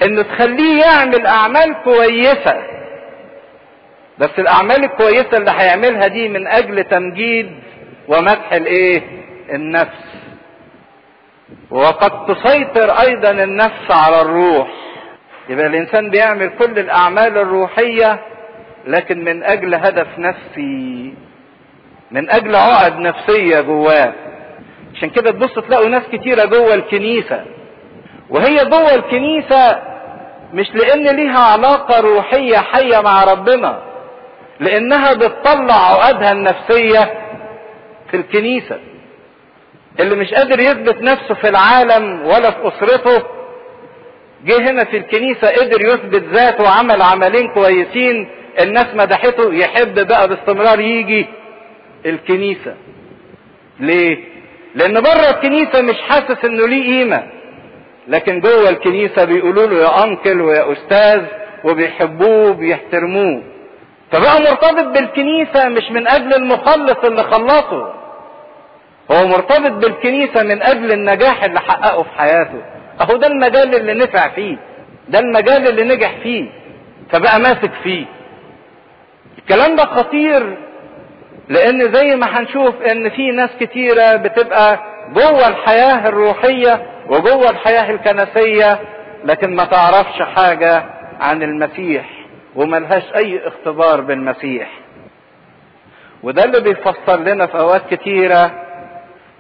ان تخليه يعمل أعمال كويسة. بس الأعمال الكويسة اللي هيعملها دي من أجل تمجيد ومدح الإيه؟ النفس. وقد تسيطر أيضا النفس على الروح. يبقى الإنسان بيعمل كل الأعمال الروحية لكن من أجل هدف نفسي. من أجل عقد نفسية جواه. عشان كده تبص تلاقوا ناس كتيرة جوه الكنيسة. وهي جوه الكنيسة مش لأن ليها علاقة روحية حية مع ربنا لأنها بتطلع عقدها النفسية في الكنيسة. اللي مش قادر يثبت نفسه في العالم ولا في أسرته جه هنا في الكنيسة قدر يثبت ذاته وعمل عملين كويسين الناس مدحته يحب بقى باستمرار يجي. الكنيسة. ليه؟ لأن بره الكنيسة مش حاسس إنه ليه قيمة. لكن جوه الكنيسة بيقولوا له يا أنكل ويا أستاذ وبيحبوه وبيحترموه. فبقى مرتبط بالكنيسة مش من أجل المخلص اللي خلصه. هو مرتبط بالكنيسة من أجل النجاح اللي حققه في حياته. أهو ده المجال اللي نفع فيه. ده المجال اللي نجح فيه. فبقى ماسك فيه. الكلام ده خطير. لأن زي ما هنشوف إن في ناس كتيرة بتبقى جوه الحياة الروحية وجوه الحياة الكنسية لكن ما تعرفش حاجة عن المسيح وملهاش أي اختبار بالمسيح. وده اللي بيفسر لنا في أوقات كتيرة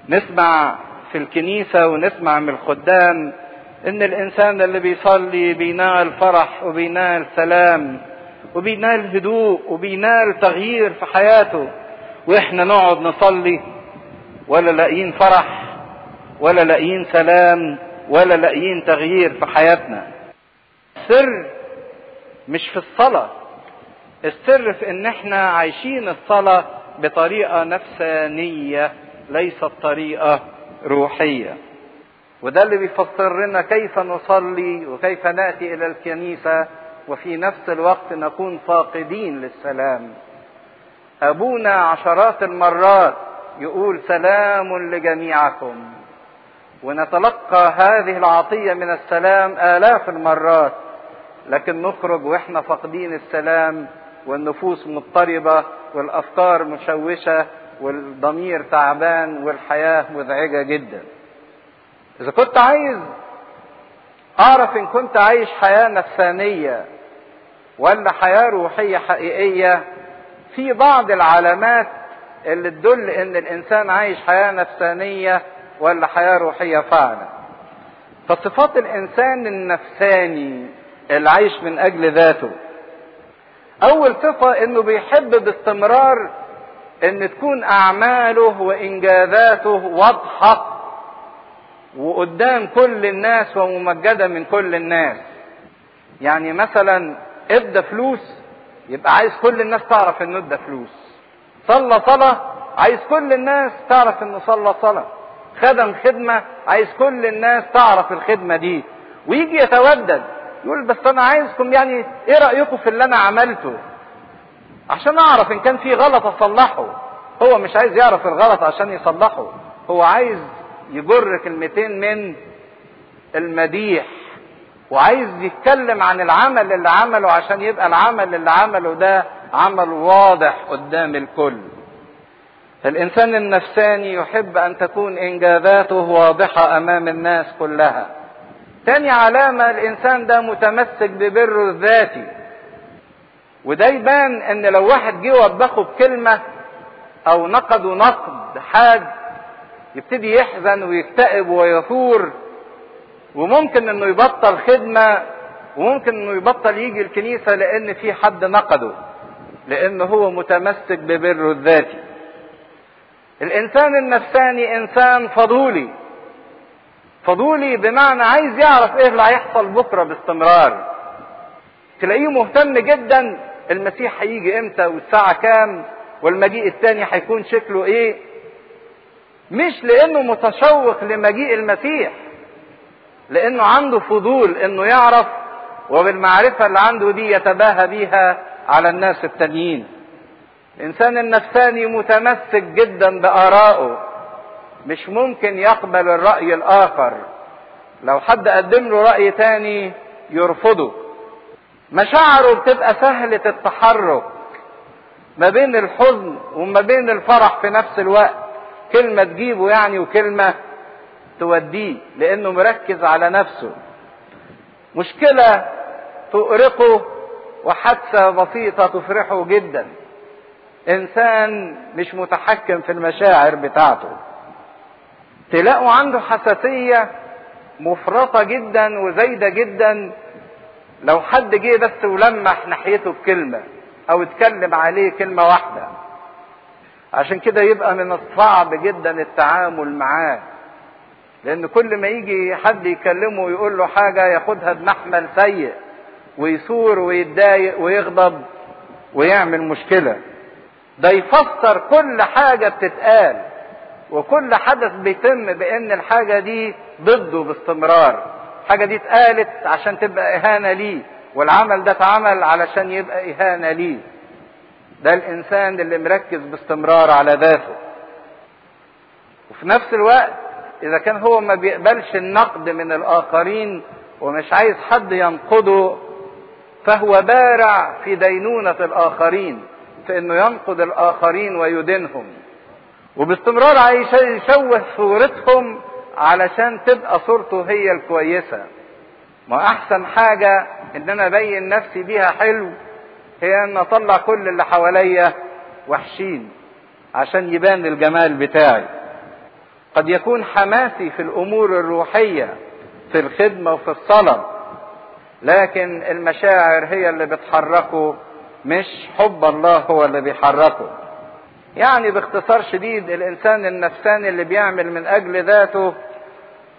نسمع في الكنيسة ونسمع من الخدام إن الإنسان اللي بيصلي بينال فرح وبينال سلام وبينال هدوء وبينال تغيير في حياته. وإحنا نقعد نصلي ولا لاقيين فرح ولا لاقيين سلام ولا لاقيين تغيير في حياتنا. السر مش في الصلاة. السر في إن إحنا عايشين الصلاة بطريقة نفسانية ليست طريقة روحية. وده اللي بيفسر لنا كيف نصلي وكيف نأتي إلى الكنيسة وفي نفس الوقت نكون فاقدين للسلام. أبونا عشرات المرات يقول سلام لجميعكم. ونتلقى هذه العطية من السلام آلاف المرات. لكن نخرج وإحنا فاقدين السلام والنفوس مضطربة والأفكار مشوشة والضمير تعبان والحياة مزعجة جدا. إذا كنت عايز أعرف إن كنت عايش حياة نفسانية ولا حياة روحية حقيقية في بعض العلامات اللي تدل إن الإنسان عايش حياة نفسانية ولا حياة روحية فعلا. فصفات الإنسان النفساني اللي عايش من أجل ذاته. أول صفة إنه بيحب باستمرار إن تكون أعماله وإنجازاته واضحة وقدام كل الناس وممجدة من كل الناس. يعني مثلا ادى فلوس يبقى عايز كل الناس تعرف إنه ادى فلوس. صلى صلاة عايز كل الناس تعرف إنه صلى صلاة. خدم خدمة عايز كل الناس تعرف الخدمة دي. ويجي يتودد يقول بس أنا عايزكم يعني إيه رأيكم في اللي أنا عملته؟ عشان أعرف إن كان في غلط أصلحه. هو مش عايز يعرف الغلط عشان يصلحه. هو عايز يجر كلمتين من المديح. وعايز يتكلم عن العمل اللي عمله عشان يبقى العمل اللي عمله ده عمل واضح قدام الكل. الإنسان النفساني يحب أن تكون إنجازاته واضحة أمام الناس كلها. تاني علامة الإنسان ده متمسك ببره الذاتي. وده يبان إن لو واحد جه وبخه بكلمة أو نقده نقد حاد يبتدي يحزن ويكتئب ويثور. وممكن إنه يبطل خدمة وممكن إنه يبطل يجي الكنيسة لأن في حد نقده لأن هو متمسك ببره الذاتي. الإنسان النفساني إنسان فضولي فضولي بمعنى عايز يعرف إيه اللي هيحصل بكرة باستمرار. تلاقيه مهتم جدا المسيح هيجي إمتى والساعة كام والمجيء الثاني هيكون شكله إيه. مش لأنه متشوق لمجيء المسيح لأنه عنده فضول إنه يعرف وبالمعرفة اللي عنده دي يتباهى بيها على الناس التانيين. الإنسان النفساني متمسك جدا بآرائه. مش ممكن يقبل الرأي الآخر. لو حد قدم له رأي تاني يرفضه. مشاعره بتبقى سهلة التحرك ما بين الحزن وما بين الفرح في نفس الوقت. كلمة تجيبه يعني وكلمة توديه لأنه مركز على نفسه. مشكلة تؤرقه وحادثة بسيطة تفرحه جدا. إنسان مش متحكم في المشاعر بتاعته. تلاقوا عنده حساسية مفرطة جدا وزايدة جدا. لو حد جه بس ولمح ناحيته بكلمة أو اتكلم عليه كلمة واحدة. عشان كده يبقى من الصعب جدا التعامل معاه. لأن كل ما يجي حد يكلمه ويقول له حاجة ياخدها بمحمل سيء ويثور ويتضايق ويغضب ويعمل مشكلة. ده يفسر كل حاجة بتتقال وكل حدث بيتم بأن الحاجة دي ضده باستمرار. الحاجة دي اتقالت عشان تبقى إهانة ليه والعمل ده اتعمل علشان يبقى إهانة ليه. ده الإنسان اللي مركز باستمرار على ذاته. وفي نفس الوقت إذا كان هو ما بيقبلش النقد من الآخرين ومش عايز حد ينقده فهو بارع في دينونة الآخرين في إنه ينقد الآخرين ويدينهم. وباستمرار عايز يشوه صورتهم علشان تبقى صورته هي الكويسة. ما أحسن حاجة إن أنا أبين نفسي بيها حلو هي إن أطلع كل اللي حواليا وحشين عشان يبان الجمال بتاعي. قد يكون حماسي في الأمور الروحية في الخدمة وفي الصلاه لكن المشاعر هي اللي بتحركه مش حب الله هو اللي بيحركه. يعني باختصار شديد الإنسان النفساني اللي بيعمل من أجل ذاته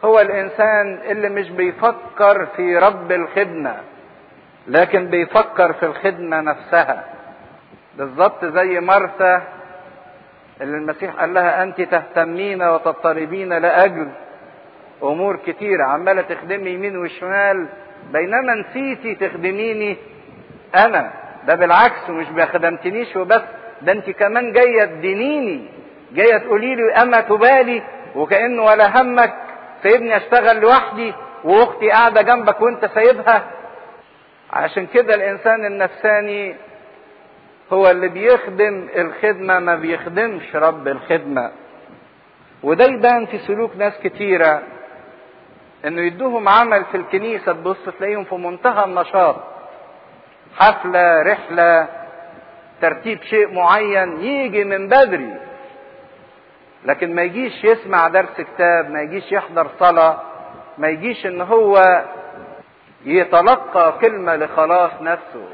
هو الإنسان اللي مش بيفكر في رب الخدمة لكن بيفكر في الخدمة نفسها. بالظبط زي مرثا اللي المسيح قال لها أنت تهتمين وتضطربين لأجل أمور كتيره عمالة تخدمي يمين وشمال بينما نسيتي تخدميني أنا. ده بالعكس ومش خدمتنيش وبس ده أنت كمان جاية تدينيني جاية تقولي لي أما تبالي وكأنه ولا همك سايبني أشتغل لوحدي وأختي قاعدة جنبك وأنت سايبها. عشان كده الإنسان النفساني هو اللي بيخدم الخدمة ما بيخدمش رب الخدمة. وده يبان في سلوك ناس كتيرة إنه يدوهم عمل في الكنيسة تبص تلاقيهم في منتهى النشاط. حفلة رحلة ترتيب شيء معين يجي من بدري. لكن ما يجيش يسمع درس كتاب ما يجيش يحضر صلاة ما يجيش إن هو يتلقى كلمة لخلاص نفسه.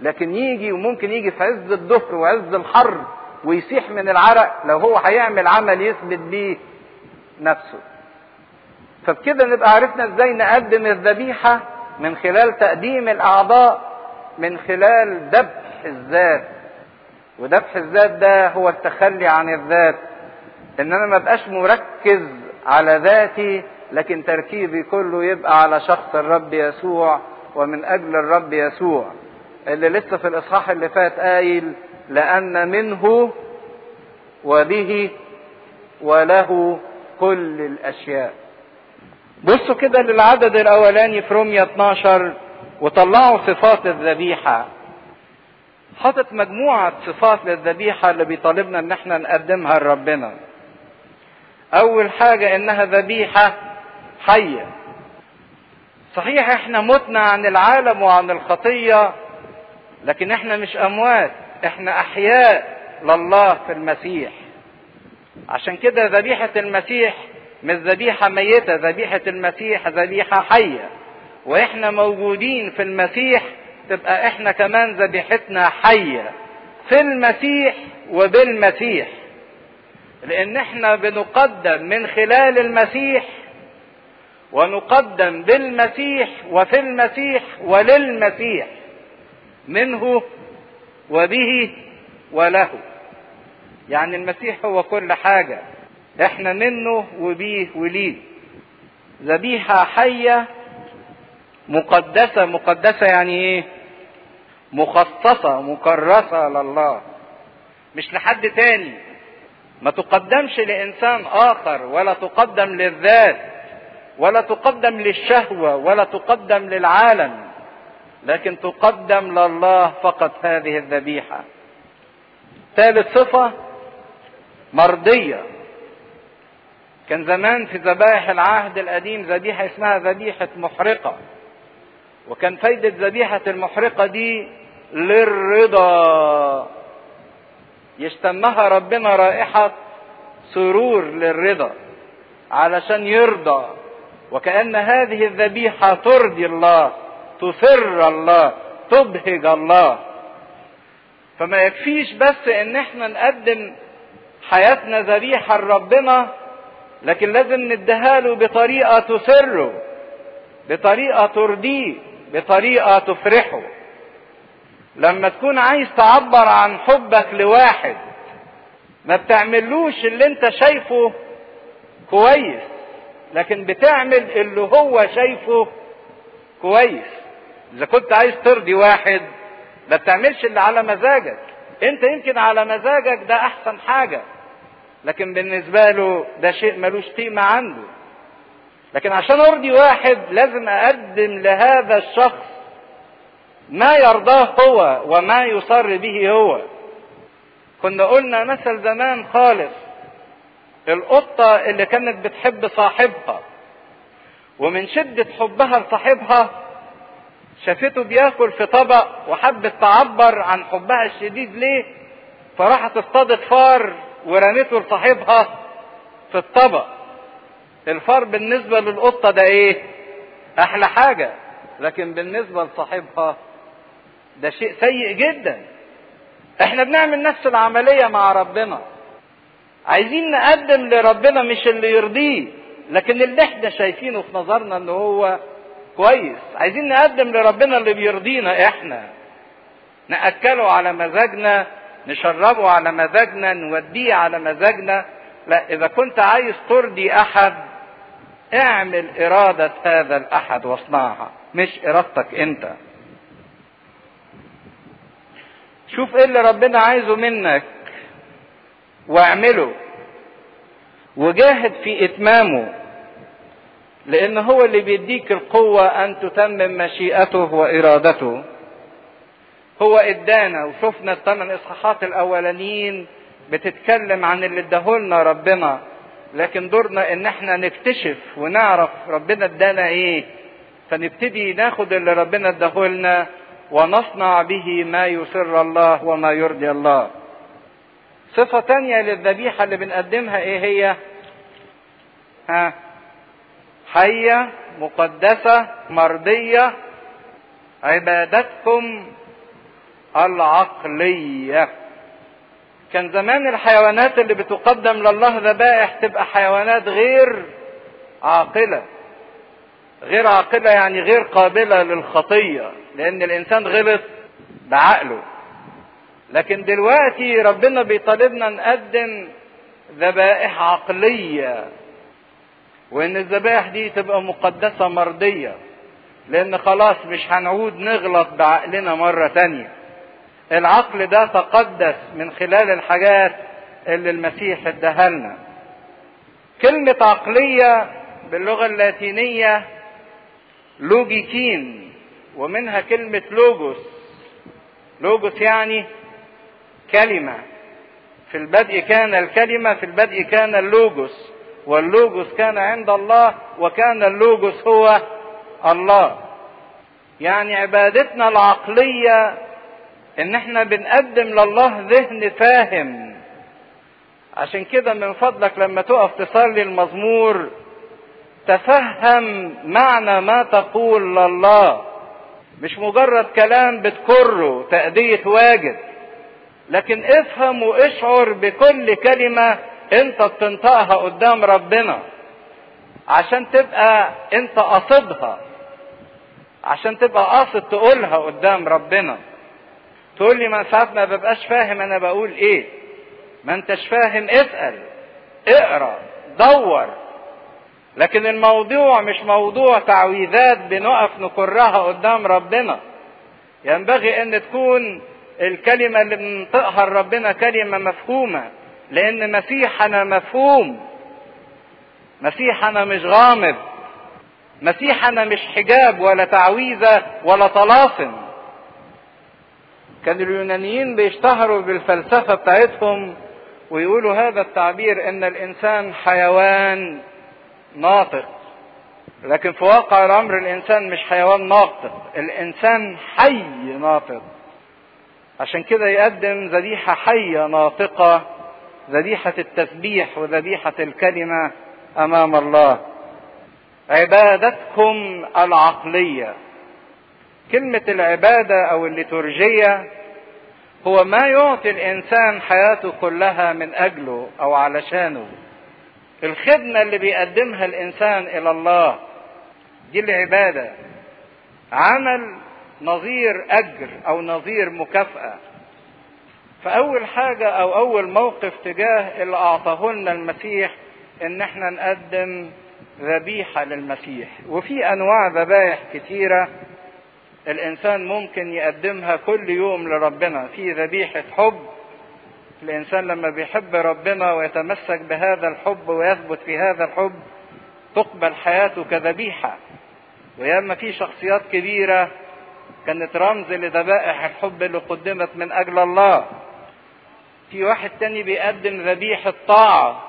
لكن يجي وممكن يجي في عز الظهر وعز الحر ويسيح من العرق لو هو هيعمل عمل يثبت بيه نفسه. فبكده نبقى عرفنا إزاي نقدم الذبيحة من خلال تقديم الأعضاء من خلال ذبح الذات. وذبح الذات ده هو التخلي عن الذات. إن أنا ما بقاش مركز على ذاتي لكن تركيزي كله يبقى على شخص الرب يسوع ومن أجل الرب يسوع. اللي لسه في الإصحاح اللي فات قايل لأن منه وبه وله كل الأشياء. بصوا كده للعدد الأولاني في رومية 12 وطلعوا صفات الذبيحة. حاطط مجموعة صفات للذبيحة اللي بيطالبنا إن إحنا نقدمها لربنا. أول حاجة إنها ذبيحة حية. صحيح إحنا متنا عن العالم وعن الخطية لكن إحنا مش أموات إحنا أحياء لله في المسيح. عشان كده ذبيحة المسيح مش ذبيحة ميتة ذبيحة المسيح ذبيحة حية. وإحنا موجودين في المسيح تبقى إحنا كمان ذبيحتنا حية في المسيح وبالمسيح. لأن إحنا بنقدم من خلال المسيح ونقدم بالمسيح وفي المسيح وللمسيح. منه وبه وله. يعني المسيح هو كل حاجة. إحنا منه وبيه وليه. ذبيحة حية مقدسة. مقدسة يعني إيه؟ مخصصة مكرسة لله. مش لحد تاني. ما تقدمش لإنسان آخر ولا تقدم للذات ولا تقدم للشهوة ولا تقدم للعالم. لكن تقدم لله فقط هذه الذبيحة. ثالث صفة مرضية. كان زمان في ذبائح العهد القديم ذبيحة اسمها ذبيحة محرقة. وكان فايدة ذبيحة المحرقة دي للرضا. يشتمها ربنا رائحة سرور للرضا علشان يرضى. وكأن هذه الذبيحة ترضي الله. تسر الله تبهج الله. فما يكفيش بس إن إحنا نقدم حياتنا ذبيحة لربنا لكن لازم نديها له بطريقة تسره بطريقة ترضيه بطريقة تفرحه. لما تكون عايز تعبر عن حبك لواحد ما بتعملوش اللي انت شايفه كويس لكن بتعمل اللي هو شايفه كويس. إذا كنت عايز ترضي واحد ما بتعملش اللي على مزاجك. أنت يمكن على مزاجك ده أحسن حاجة لكن بالنسبة له ده شيء ملوش قيمة عنده. لكن عشان أرضي واحد لازم أقدم لهذا الشخص ما يرضاه هو وما يصر به هو. كنا قلنا مثل زمان خالص القطة اللي كانت بتحب صاحبها ومن شدة حبها لصاحبها شافته بياكل في طبق وحبت تعبر عن حبها الشديد ليه؟ فراحت اصطادت فار ورمته لصاحبها في الطبق. الفار بالنسبة للقطة ده إيه؟ أحلى حاجة لكن بالنسبة لصاحبها ده شيء سيء جدا. إحنا بنعمل نفس العملية مع ربنا. عايزين نقدم لربنا مش اللي يرضيه لكن اللي إحنا شايفينه في نظرنا ان هو كويس. عايزين نقدم لربنا اللي بيرضينا إحنا. نأكله على مزاجنا نشربه على مزاجنا نوديه على مزاجنا. لا إذا كنت عايز ترضي أحد اعمل إرادة هذا الأحد واصنعها مش إرادتك أنت. شوف إيه اللي ربنا عايزه منك واعمله. وجاهد في إتمامه. لأن هو اللي بيديك القوة أن تتمم مشيئته وإرادته. هو إدانا وشفنا الثمان اصحاحات الأولانيين بتتكلم عن اللي اداهولنا ربنا لكن دورنا إن إحنا نكتشف ونعرف ربنا إدانا إيه. فنبتدي ناخد اللي ربنا اداهولنا ونصنع به ما يسر الله وما يرضي الله. صفة تانية للذبيحة اللي بنقدمها إيه هي؟ ها؟ حية مقدسة مرضية عبادتكم العقلية. كان زمان الحيوانات اللي بتقدم لله ذبائح تبقى حيوانات غير عاقلة. غير عاقلة يعني غير قابلة للخطية لأن الإنسان غلط بعقله. لكن دلوقتي ربنا بيطالبنا نقدم ذبائح عقلية. وإن الذبائح دي تبقى مقدسة مرضية لأن خلاص مش هنعود نغلط بعقلنا مرة تانية. العقل ده تقدس من خلال الحاجات اللي المسيح اداها كلمة عقلية باللغة اللاتينية لوجيكين ومنها كلمة لوجوس. لوجوس يعني كلمة. في البدء كان الكلمة في البدء كان اللوجوس. واللوجوس كان عند الله وكان اللوجوس هو الله. يعني عبادتنا العقلية إن إحنا بنقدم لله ذهن فاهم. عشان كده من فضلك لما تقف تصلي المزمور تفهم معنى ما تقول لله. مش مجرد كلام بتكره تأدية واجب لكن افهم واشعر بكل كلمة انت بتنطقها قدام ربنا عشان تبقى انت قصدها عشان تبقى قاصد تقولها قدام ربنا. تقول لي ما ساعات ما ببقاش فاهم أنا بقول إيه. ما انتش فاهم اسأل اقرأ دور. لكن الموضوع مش موضوع تعويذات بنقف نكرها قدام ربنا. ينبغي ان تكون الكلمة اللي بننطقها لربنا كلمة مفهومة. لأن مسيحنا مفهوم. مسيحنا مش غامض. مسيحنا مش حجاب ولا تعويذة ولا طلاسم كان اليونانيين بيشتهروا بالفلسفة بتاعتهم ويقولوا هذا التعبير إن الإنسان حيوان ناطق. لكن في واقع الأمر الإنسان مش حيوان ناطق. الإنسان حي ناطق. عشان كده يقدم ذبيحة حية ناطقة ذبيحة التسبيح وذبيحة الكلمة أمام الله. عبادتكم العقلية. كلمة العبادة أو الليتورجية هو ما يعطي الإنسان حياته كلها من أجله أو علشانه الخدمة اللي بيقدمها الإنسان إلى الله دي العبادة. عمل نظير أجر أو نظير مكافأة. فأول حاجة أو أول موقف تجاه اللي اعطاه لنا المسيح إن إحنا نقدم ذبيحة للمسيح. وفي أنواع ذبائح كتيرة الإنسان ممكن يقدمها كل يوم لربنا. في ذبيحة حب الإنسان لما بيحب ربنا ويتمسك بهذا الحب ويثبت في هذا الحب تقبل حياته كذبيحة. وياما في شخصيات كبيرة كانت رمز لذبائح الحب اللي قدمت من أجل الله. في واحد تاني بيقدم ذبيحة طاعة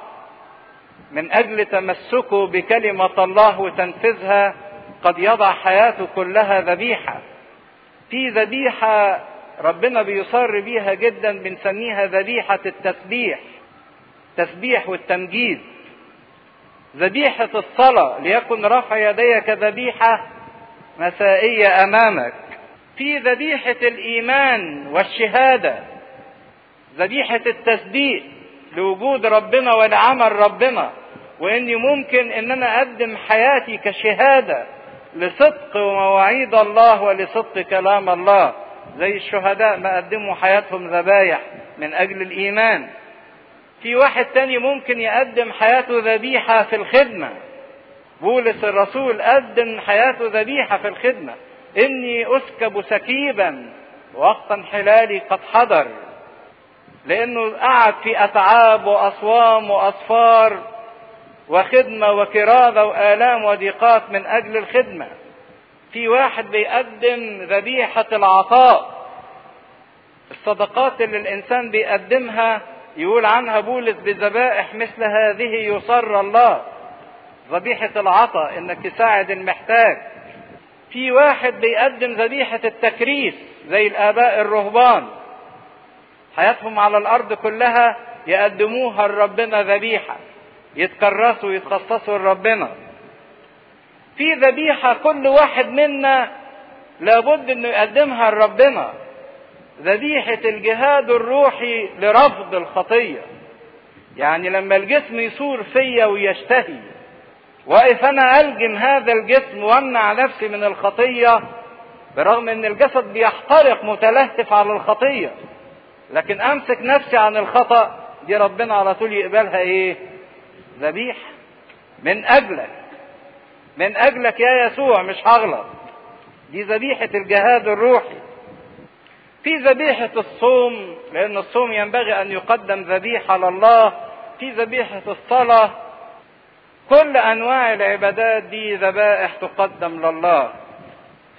من أجل تمسكه بكلمة الله وتنفيذها قد يضع حياته كلها ذبيحة. في ذبيحة ربنا بيصر بيها جدا بنسميها ذبيحة التسبيح تسبيح والتمجيد. ذبيحة الصلاة ليكن رفع يديك ذبيحة مسائية أمامك. في ذبيحة الإيمان والشهادة ذبيحة التصديق لوجود ربنا ولعمل ربنا وإني ممكن إن أنا أقدم حياتي كشهادة لصدق مواعيد الله ولصدق كلام الله زي الشهداء ما قدموا حياتهم ذبايح من أجل الإيمان. في واحد تاني ممكن يقدم حياته ذبيحة في الخدمة. بولس الرسول قدم حياته ذبيحة في الخدمة. إني أسكب سكيبا وقت انحلالي قد حضر. لأنه قعد في أتعاب وأصوام وأصفار وخدمة وكرازة وآلام وضيقات من أجل الخدمة. في واحد بيقدم ذبيحة العطاء. الصدقات اللي الإنسان بيقدمها يقول عنها بولس بذبائح مثل هذه يصر الله. ذبيحة العطاء إنك تساعد المحتاج. في واحد بيقدم ذبيحة التكريس زي الآباء الرهبان. حياتهم على الأرض كلها يقدموها لربنا ذبيحة. يتكرسوا ويتخصصوا لربنا. في ذبيحة كل واحد منا لابد إنه يقدمها لربنا. ذبيحة الجهاد الروحي لرفض الخطية. يعني لما الجسم يثور فيا ويشتهي واقف أنا ألجم هذا الجسم وأمنع نفسي من الخطية برغم إن الجسد بيحترق متلهف على الخطية. لكن أمسك نفسي عن الخطأ دي ربنا على طول يقبلها إيه؟ ذبيحة. من أجلك. من أجلك يا يسوع مش هغلط. دي ذبيحة الجهاد الروحي. في ذبيحة الصوم لأن الصوم ينبغي أن يقدم ذبيحة لله. في ذبيحة الصلاة. كل أنواع العبادات دي ذبائح تقدم لله.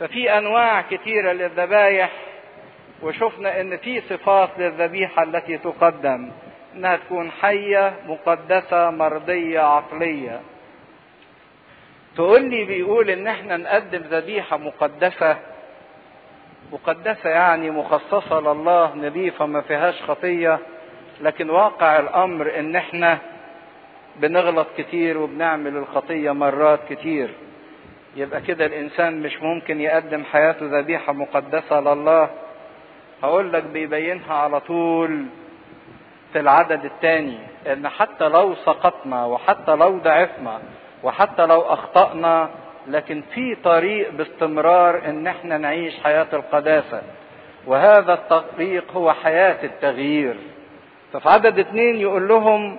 ففي أنواع كثيرة للذبايح. وشفنا أن في صفات للذبيحة التي تقدم أنها تكون حية مقدسة مرضية عقلية. تقول لي بيقول إن إحنا نقدم ذبيحة مقدسة مقدسة يعني مخصصة لله نظيفة ما فيهاش خطية لكن واقع الأمر إن إحنا بنغلط كتير وبنعمل الخطية مرات كتير. يبقى كده الإنسان مش ممكن يقدم حياته ذبيحة مقدسة لله. هقول لك بيبينها على طول في العدد الثاني إن حتى لو سقطنا وحتى لو ضعفنا وحتى لو أخطأنا لكن في طريق باستمرار إن إحنا نعيش حياة القداسة. وهذا الطريق هو حياة التغيير. ففي عدد اتنين يقول لهم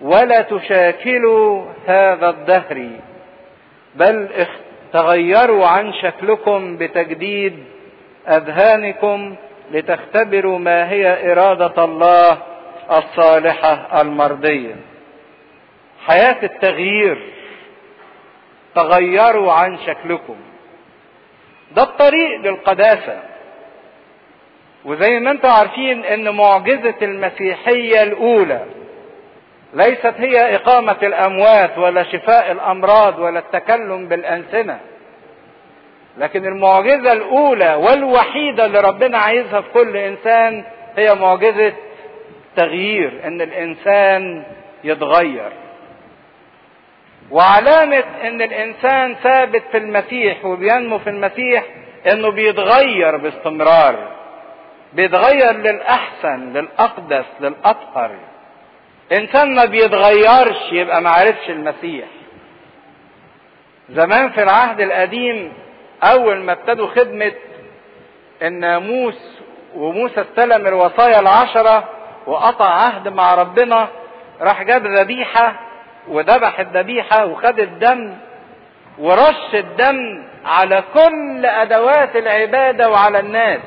ولا تشاكلوا هذا الدهر بل تغيروا عن شكلكم بتجديد أذهانكم لتختبروا ما هي إرادة الله الصالحة المرضية. حياة التغيير تغيروا عن شكلكم. ده الطريق للقداسة. وزي ما أنتم عارفين إن معجزة المسيحية الأولى ليست هي إقامة الأموات ولا شفاء الأمراض ولا التكلم بالانسنة لكن المعجزة الأولى والوحيدة اللي ربنا عايزها في كل إنسان هي معجزة تغيير إن الإنسان يتغير. وعلامة إن الإنسان ثابت في المسيح وبينمو في المسيح إنه بيتغير باستمرار بيتغير للأحسن للأقدس للأطهر. إنسان ما بيتغيرش يبقى ما عرفش المسيح. زمان في العهد القديم أول ما ابتدوا خدمة الناموس وموسى استلم الوصايا العشرة وقطع عهد مع ربنا راح جاب ذبيحة وذبح الذبيحة وخد الدم ورش الدم على كل أدوات العبادة وعلى الناس.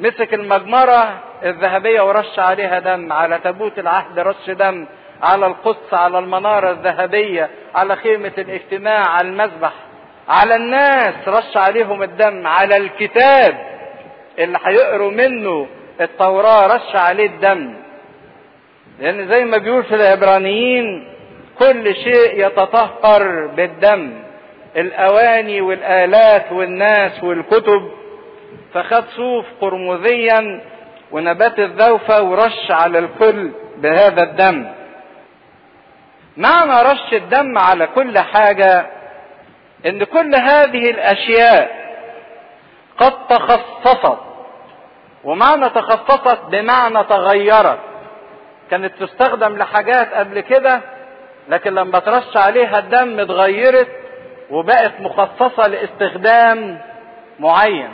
مسك المجمرة الذهبية ورش عليها دم على تابوت العهد رش دم على القدس على المنارة الذهبية على خيمة الاجتماع على المذبح. على الناس رش عليهم الدم على الكتاب. اللي هيقروا منه التوراة رش عليه الدم. لأن زي ما بيقول في العبرانيين كل شيء يتطهر بالدم. الأواني والآلات والناس والكتب. فخد صوف قرمزيا ونبات الذوفة ورش على الكل بهذا الدم. معنى رش الدم على كل حاجة إن كل هذه الأشياء قد تخصصت ومعنى تخصصت بمعنى تغيرت. كانت تستخدم لحاجات قبل كده لكن لما ترش عليها الدم اتغيرت وبقت مخصصة لاستخدام معين.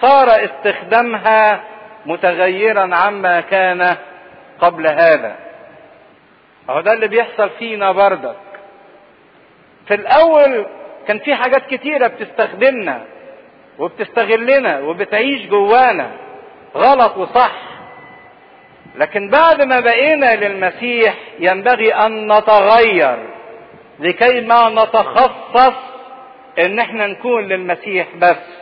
صار استخدامها متغيرا عما كان قبل هذا. أهو ده اللي بيحصل فينا بردك في الأول كان في حاجات كتيرة بتستخدمنا وبتستغلنا وبتعيش جوانا غلط وصح. لكن بعد ما بقينا للمسيح ينبغي أن نتغير لكي ما نتخصص إن إحنا نكون للمسيح بس.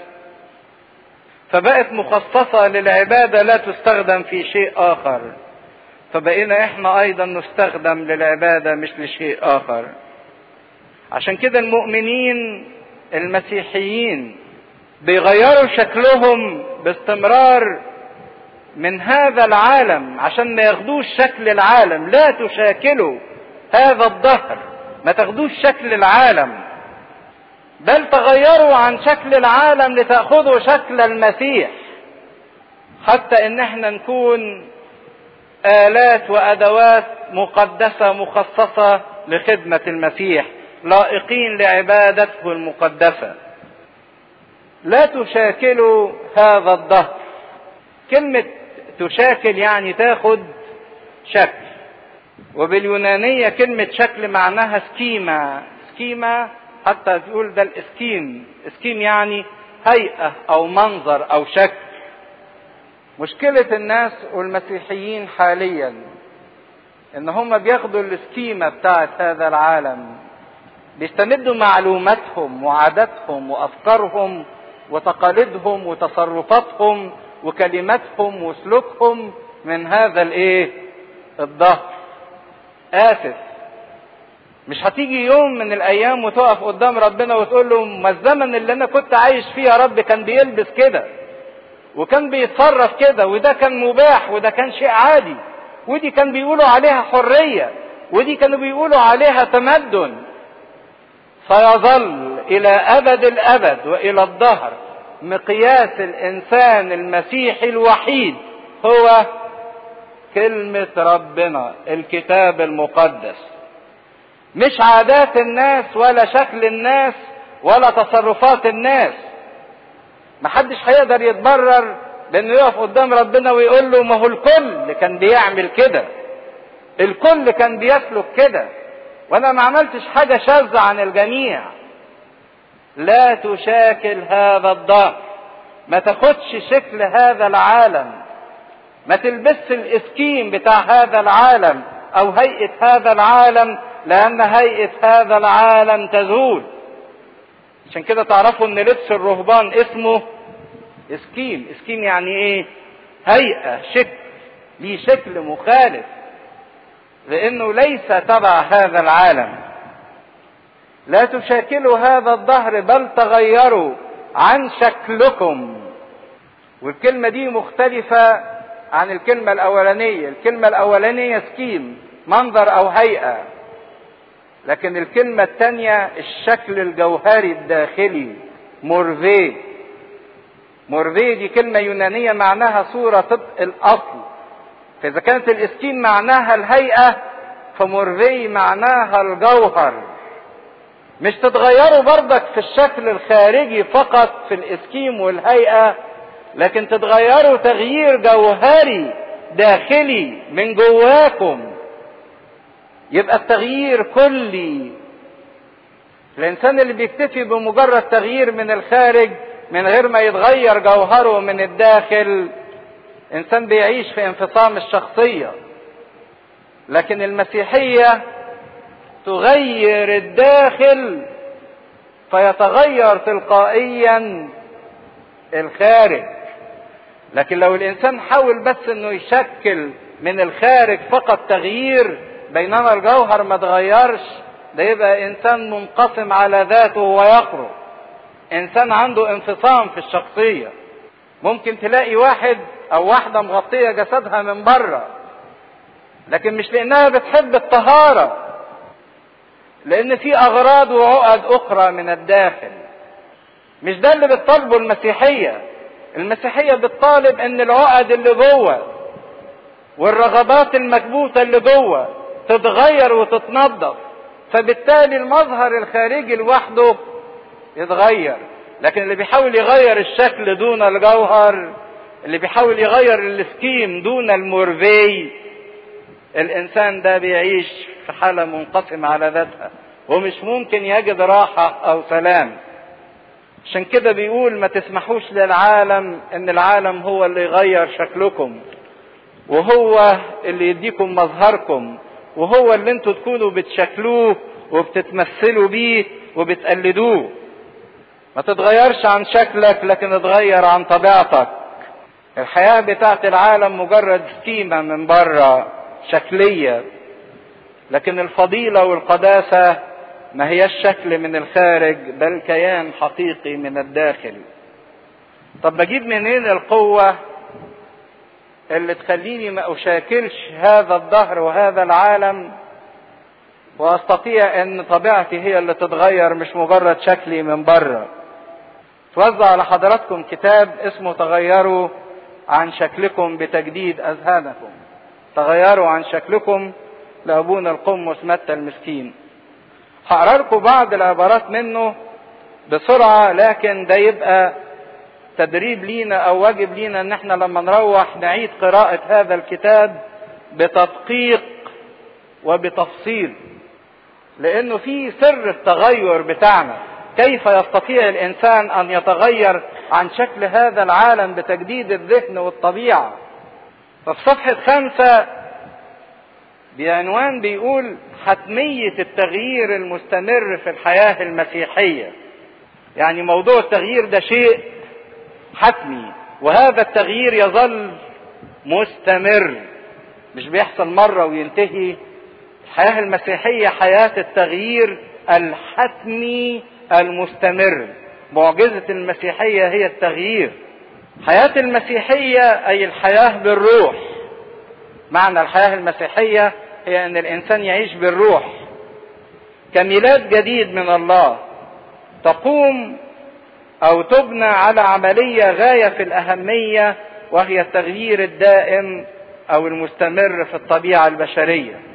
فبقت مخصصة للعبادة لا تستخدم في شيء آخر. فبقينا إحنا أيضا نستخدم للعبادة مش لشيء آخر. عشان كده المؤمنين المسيحيين بيغيروا شكلهم باستمرار من هذا العالم عشان ما ياخدوش شكل العالم. لا تشاكلوا هذا الظهر ما تاخدوش شكل العالم بل تغيروا عن شكل العالم لتأخذوا شكل المسيح. حتى إن إحنا نكون آلات وأدوات مقدسة مخصصة لخدمة المسيح. لائقين لعبادته المقدسة. لا تشاكلوا هذا الظهر كلمة تشاكل يعني تاخد شكل. وباليونانية كلمة شكل معناها σχήμα. σχήμα حتى تقول ده الاسكيم اسكيم يعني هيئة أو منظر أو شكل. مشكلة الناس والمسيحيين حاليا إن هم بياخدوا السكيمه بتاعت هذا العالم. بيستمدوا معلوماتهم وعاداتهم وأفكارهم وتقاليدهم وتصرفاتهم وكلماتهم وسلوكهم من هذا الإيه؟ الظهر. آسف. مش هتيجي يوم من الأيام وتقف قدام ربنا وتقول له ما الزمن اللي أنا كنت عايش فيه يا رب كان بيلبس كده وكان بيتصرف كده وده كان مباح وده كان شيء عادي. ودي كان بيقولوا عليها حرية ودي كانوا بيقولوا عليها تمدن. سيظل إلى أبد الأبد وإلى الدهر مقياس الإنسان المسيحي الوحيد هو كلمة ربنا الكتاب المقدس. مش عادات الناس ولا شكل الناس ولا تصرفات الناس. محدش هيقدر يتبرر بإنه يقف قدام ربنا ويقول له ما هو الكل كان بيعمل كده. الكل كان بيسلك كده. وأنا ما عملتش حاجة شاذة عن الجميع. لا تشاكل هذا الدهر ما تاخدش شكل هذا العالم. ما تلبسش الاسكيم بتاع هذا العالم أو هيئة هذا العالم لأن هيئة هذا العالم تزول. عشان كده تعرفوا إن لبس الرهبان اسمه اسكيم اسكيم يعني إيه؟ هيئة شكل. ليه شكل مخالف. لأنه ليس تبع هذا العالم. لا تشاكلوا هذا الظهر بل تغيروا عن شكلكم. والكلمة دي مختلفة عن الكلمة الأولانية. الكلمة الأولانية سكيم منظر أو هيئة. لكن الكلمة الثانية الشكل الجوهري الداخلي مورفي مورفي دي كلمة يونانية معناها صورة طبق الأصل. فإذا كانت الإسكين معناها الهيئة فمورفي معناها الجوهر. مش تتغيروا برضك في الشكل الخارجي فقط في الإسكيم والهيئة لكن تتغيروا تغيير جوهري داخلي من جواكم. يبقى التغيير كلي. الإنسان اللي بيكتفي بمجرد تغيير من الخارج من غير ما يتغير جوهره من الداخل إنسان بيعيش في انفصام الشخصية. لكن المسيحية تغير الداخل فيتغير تلقائيا الخارج. لكن لو الإنسان حاول بس إنه يشكل من الخارج فقط تغيير بينما الجوهر ما تغيرش ده يبقى إنسان منقسم على ذاته ويخرج إنسان عنده انفصام في الشخصية. ممكن تلاقي واحد أو واحدة مغطية جسدها من بره. لكن مش لأنها بتحب الطهارة. لأن في أغراض وعقد أخرى من الداخل. مش ده اللي بتطالبه المسيحية. المسيحية بتطالب إن العقد اللي جوه والرغبات المكبوتة اللي جوه تتغير وتتنظف. فبالتالي المظهر الخارجي لوحده يتغير. لكن اللي بيحاول يغير الشكل دون الجوهر اللي بيحاول يغير السكيم دون المورفي الإنسان ده بيعيش في حالة منقسمة على ذاتها ومش ممكن يجد راحة أو سلام. عشان كده بيقول ما تسمحوش للعالم إن العالم هو اللي يغير شكلكم وهو اللي يديكم مظهركم وهو اللي أنتوا تكونوا بتشكلوه وبتتمثلوا بيه وبتقلدوه. ما تتغيرش عن شكلك لكن اتغير عن طبيعتك. الحياة بتاعت العالم مجرد سكيمة من بره شكلية. لكن الفضيلة والقداسة ما هي الشكل من الخارج بل كيان حقيقي من الداخل. طب بجيب منين القوة اللي تخليني ما أشاكلش هذا الظهر وهذا العالم؟ وأستطيع إن طبيعتي هي اللي تتغير مش مجرد شكلي من بره توزع على حضراتكم كتاب اسمه تغيروا عن شكلكم بتجديد أذهانكم. تغيروا عن شكلكم لابونا القمص متى المسكين. هقرا لكم بعض العبارات منه بسرعة لكن ده يبقى تدريب لينا أو واجب لينا إن إحنا لما نروح نعيد قراءة هذا الكتاب بتدقيق وبتفصيل. لأنه في سر التغير بتاعنا. كيف يستطيع الإنسان أن يتغير عن شكل هذا العالم بتجديد الذهن والطبيعة؟ ففي صفحه خمسه بعنوان بيقول حتميه التغيير المستمر في الحياة المسيحية. يعني موضوع التغيير ده شيء حتمي وهذا التغيير يظل مستمر. مش بيحصل مرة وينتهي. الحياة المسيحية حياة التغيير الحتمي المستمر. معجزة المسيحية هي التغيير. حياة المسيحية أي الحياة بالروح. معنى الحياة المسيحية هي أن الإنسان يعيش بالروح. كميلاد جديد من الله. تقوم أو تبنى على عملية غاية في الأهمية وهي التغيير الدائم أو المستمر في الطبيعة البشرية.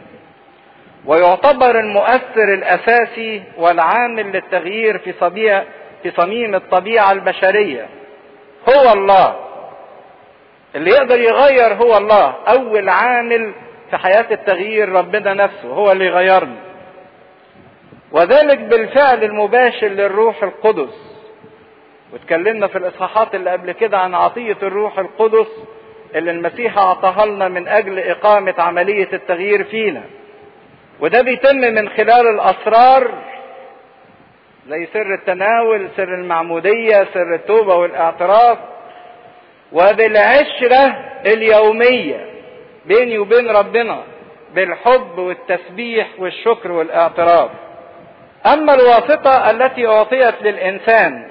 ويعتبر المؤثر الأساسي والعامل للتغيير في صبيع في صميم الطبيعة البشرية. هو الله. اللي يقدر يغير هو الله. أول عامل في حياة التغيير ربنا نفسه هو اللي يغيرنا. وذلك بالفعل المباشر للروح القدس. واتكلمنا في الإصحاحات اللي قبل كده عن عطية الروح القدس اللي المسيح أعطاها لنا من أجل إقامة عملية التغيير فينا. وده بيتم من خلال الأسرار زي سر التناول سر المعمودية سر التوبة والإعتراف وبالعشره اليومية بيني وبين ربنا بالحب والتسبيح والشكر والإعتراف. أما الواسطة التي أعطيت للإنسان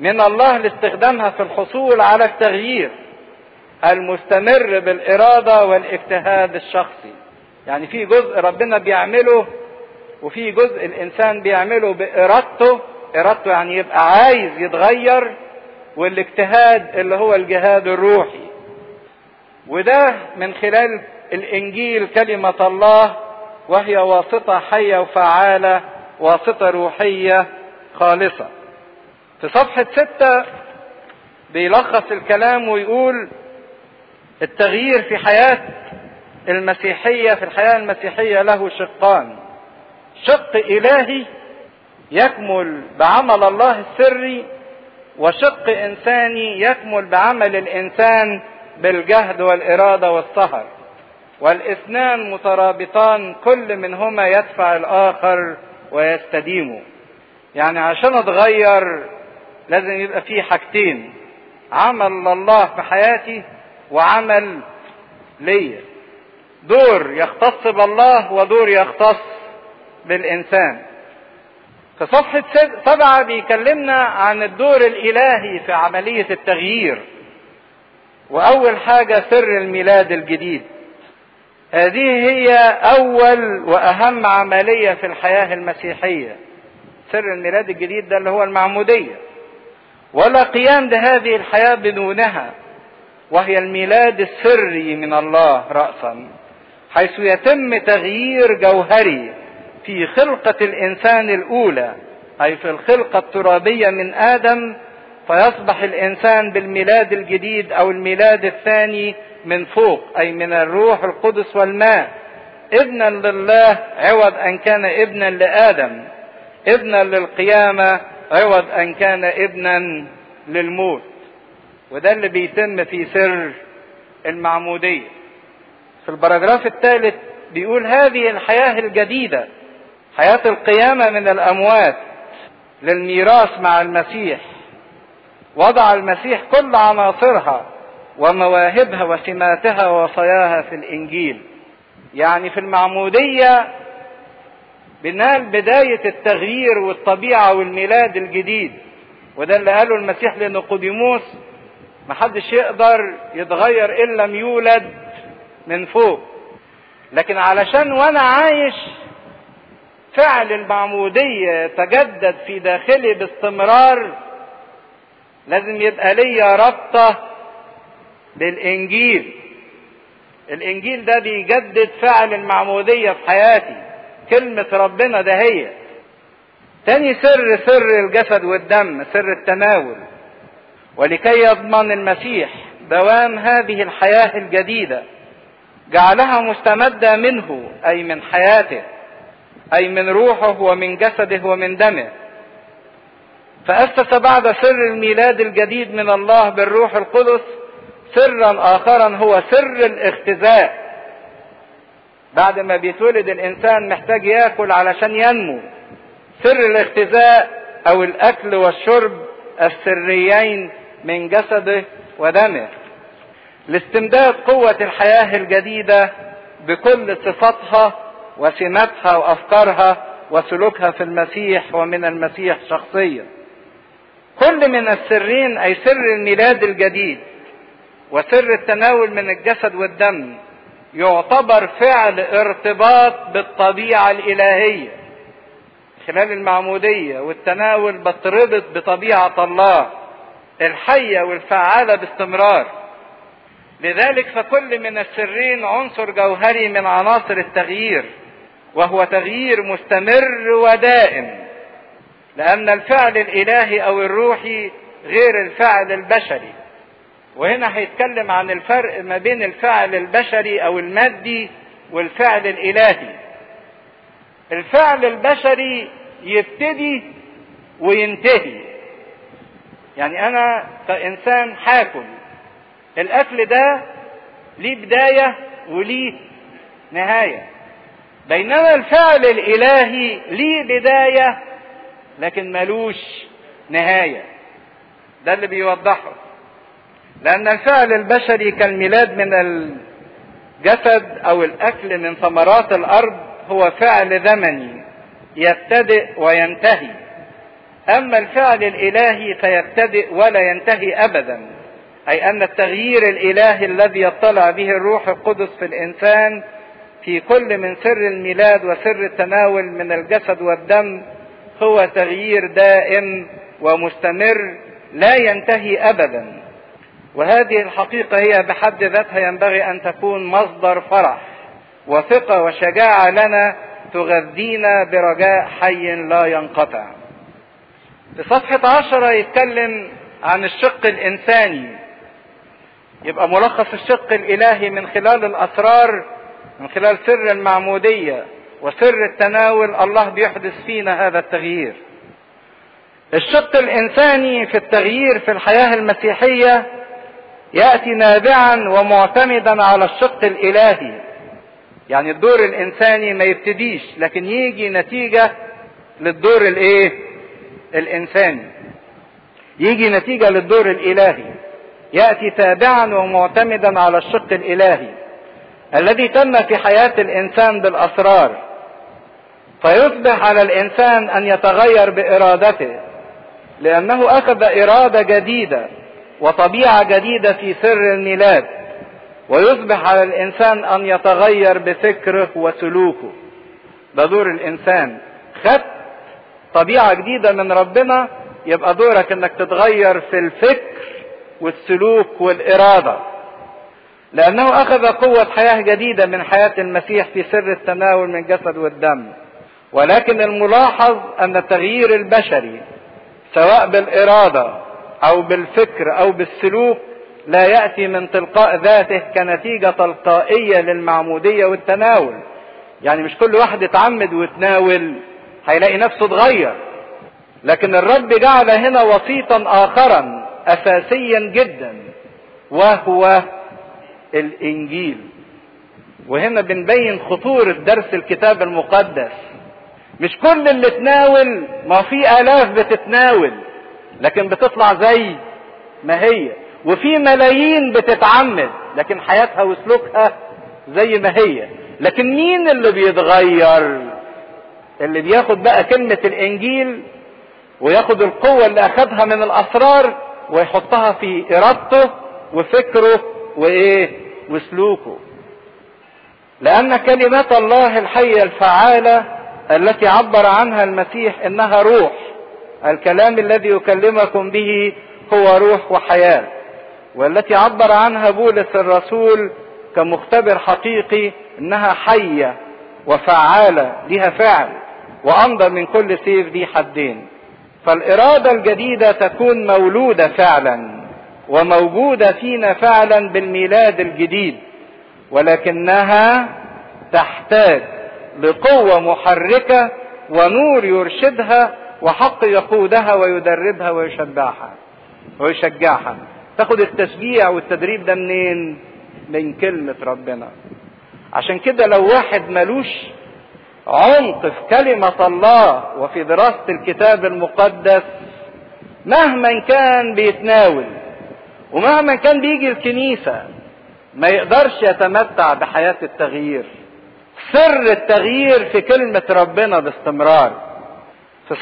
من الله لاستخدامها في الحصول على التغيير المستمر بالإرادة والاجتهاد الشخصي. يعني في جزء ربنا بيعمله وفي جزء الإنسان بيعمله بإرادته إرادته يعني يبقى عايز يتغير والاجتهاد اللي هو الجهاد الروحي. وده من خلال الإنجيل كلمة الله وهي واسطة حية وفعالة واسطة روحية خالصة. في صفحة ستة بيلخص الكلام ويقول التغيير في حياة المسيحية في الحياة المسيحية له شقان. شق إلهي يكمل بعمل الله السري وشق إنساني يكمل بعمل الإنسان بالجهد والإرادة والسهر. والإثنان مترابطان كل منهما يدفع الآخر ويستديمه. يعني عشان أتغير لازم يبقى في حاجتين عمل الله في حياتي وعمل ليا. دور يختص بالله ودور يختص بالإنسان. في صفحة سبعة بيكلمنا عن الدور الإلهي في عملية التغيير. وأول حاجة سر الميلاد الجديد. هذه هي أول وأهم عملية في الحياة المسيحية. سر الميلاد الجديد ده اللي هو المعمودية. ولا قيام بهذه الحياة بدونها. وهي الميلاد السري من الله رأسا. حيث يتم تغيير جوهري في خلقة الإنسان الأولى أي في الخلقة الترابية من آدم فيصبح الإنسان بالميلاد الجديد أو الميلاد الثاني من فوق أي من الروح القدس والماء. ابنا لله عوض أن كان ابنا لآدم. ابنا للقيامة عوض أن كان ابنا للموت. وده اللي بيتم في سر المعمودية. في البراجراف الثالث بيقول هذه الحياة الجديدة حياة القيامة من الأموات للميراث مع المسيح. وضع المسيح كل عناصرها ومواهبها وسماتها ووصاياها في الإنجيل. يعني في المعمودية بنال بداية التغيير والطبيعة والميلاد الجديد. وده اللي قاله المسيح لنيقوديموس محدش يقدر يتغير إن لم يولد من فوق. لكن علشان وأنا عايش فعل المعمودية يتجدد في داخلي باستمرار لازم يبقى ليا ربطة بالإنجيل. الإنجيل ده بيجدد فعل المعمودية في حياتي. كلمة ربنا ده هي. تاني سر سر الجسد والدم سر التناول. ولكي يضمن المسيح دوام هذه الحياة الجديدة. جعلها مستمدة منه أي من حياته أي من روحه ومن جسده ومن دمه. فأسس بعد سر الميلاد الجديد من الله بالروح القدس سرا آخرا هو سر الاختزاء. بعد ما بيتولد الإنسان محتاج يأكل علشان ينمو. سر الاختزاء أو الأكل والشرب السريين من جسده ودمه. لاستمداد قوة الحياة الجديدة بكل صفاتها وسماتها وأفكارها وسلوكها في المسيح ومن المسيح شخصيا. كل من السرين أي سر الميلاد الجديد وسر التناول من الجسد والدم يعتبر فعل ارتباط بالطبيعة الإلهية. خلال المعمودية والتناول بتربط بطبيعة الله الحية والفعالة باستمرار. لذلك فكل من السرين عنصر جوهري من عناصر التغيير وهو تغيير مستمر ودائم لأن الفعل الإلهي أو الروحي غير الفعل البشري. وهنا هيتكلم عن الفرق ما بين الفعل البشري أو المادي والفعل الإلهي. الفعل البشري يبتدي وينتهي. يعني أنا كإنسان هاكل الأكل ده ليه بداية وليه نهاية. بينما الفعل الإلهي ليه بداية لكن ملوش نهاية. ده اللي بيوضحه. لأن الفعل البشري كالميلاد من الجسد أو الأكل من ثمرات الأرض هو فعل زمني يبتدئ وينتهي. أما الفعل الإلهي فيبتدئ ولا ينتهي ابدا. أي أن التغيير الإلهي الذي يطلع به الروح القدس في الإنسان في كل من سر الميلاد وسر التناول من الجسد والدم هو تغيير دائم ومستمر لا ينتهي أبدا. وهذه الحقيقة هي بحد ذاتها ينبغي أن تكون مصدر فرح وثقة وشجاعة لنا تغذينا برجاء حي لا ينقطع. في صفحة عشرة يتكلم عن الشق الإنساني. يبقى ملخص الشق الإلهي من خلال الأسرار من خلال سر المعمودية وسر التناول الله بيحدث فينا هذا التغيير. الشق الإنساني في التغيير في الحياة المسيحية يأتي نابعا ومعتمدا على الشق الإلهي. يعني الدور الإنساني ما يبتديش لكن يجي نتيجة للدور الإيه؟ الإنساني. يجي نتيجة للدور الإلهي. يأتي تابعا ومعتمدا على الشق الإلهي الذي تم في حياة الإنسان بالأسرار. فيصبح على الإنسان أن يتغير بإرادته لأنه أخذ إرادة جديدة وطبيعة جديدة في سر الميلاد. ويصبح على الإنسان أن يتغير بفكره وسلوكه. ده دور الإنسان. خدت طبيعة جديدة من ربنا يبقى دورك إنك تتغير في الفكر والسلوك والإرادة. لأنه أخذ قوة حياة جديدة من حياة المسيح في سر التناول من الجسد والدم. ولكن الملاحظ أن التغيير البشري سواء بالإرادة أو بالفكر أو بالسلوك لا يأتي من تلقاء ذاته كنتيجة تلقائية للمعمودية والتناول. يعني مش كل واحد يتعمد ويتناول هيلاقي نفسه اتغير. لكن الرب جعل هنا وسيطا آخرا. اساسيا جدا وهو الإنجيل. وهنا بنبين خطورة درس الكتاب المقدس. مش كل اللي تناول ما في آلاف بتتناول لكن بتطلع زي ما هي. وفي ملايين بتتعمد لكن حياتها وسلوكها زي ما هي. لكن مين اللي بيتغير؟ اللي بياخد بقى كلمة الإنجيل وياخد القوة اللي أخدها من الأسرار ويحطها في إرادته وفكره وإيه؟ وسلوكه. لأن كلمات الله الحية الفعالة التي عبر عنها المسيح إنها روح الكلام الذي يكلمكم به هو روح وحياة. والتي عبر عنها بولس الرسول كمختبر حقيقي إنها حية وفعالة لها فعل وأمضى من كل سيف ذي حدين. فالإرادة الجديدة تكون مولودة فعلا وموجودة فينا فعلا بالميلاد الجديد ولكنها تحتاج لقوة محركة ونور يرشدها وحق يقودها ويدربها ويشبعها ويشجعها. تاخد التشجيع والتدريب ده منين؟ من كلمة ربنا. عشان كده لو واحد ملوش عمق في كلمة الله وفي دراسة الكتاب المقدس مهما كان بيتناول ومهما كان بيجي الكنيسة ما يقدرش يتمتع بحياة التغيير. سر التغيير في كلمة ربنا باستمرار. في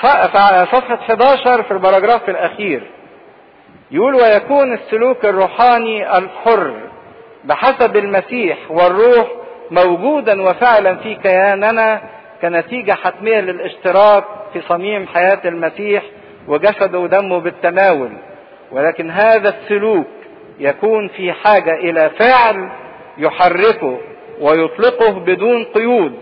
صفحة 11 في البراجراف الأخير يقول ويكون السلوك الروحاني الحر بحسب المسيح والروح موجودا وفعلا في كياننا كنتيجة حتمية للاشتراك في صميم حياة المسيح وجسده ودمه بالتناول ولكن هذا السلوك يكون في حاجة إلى فعل يحركه ويطلقه بدون قيود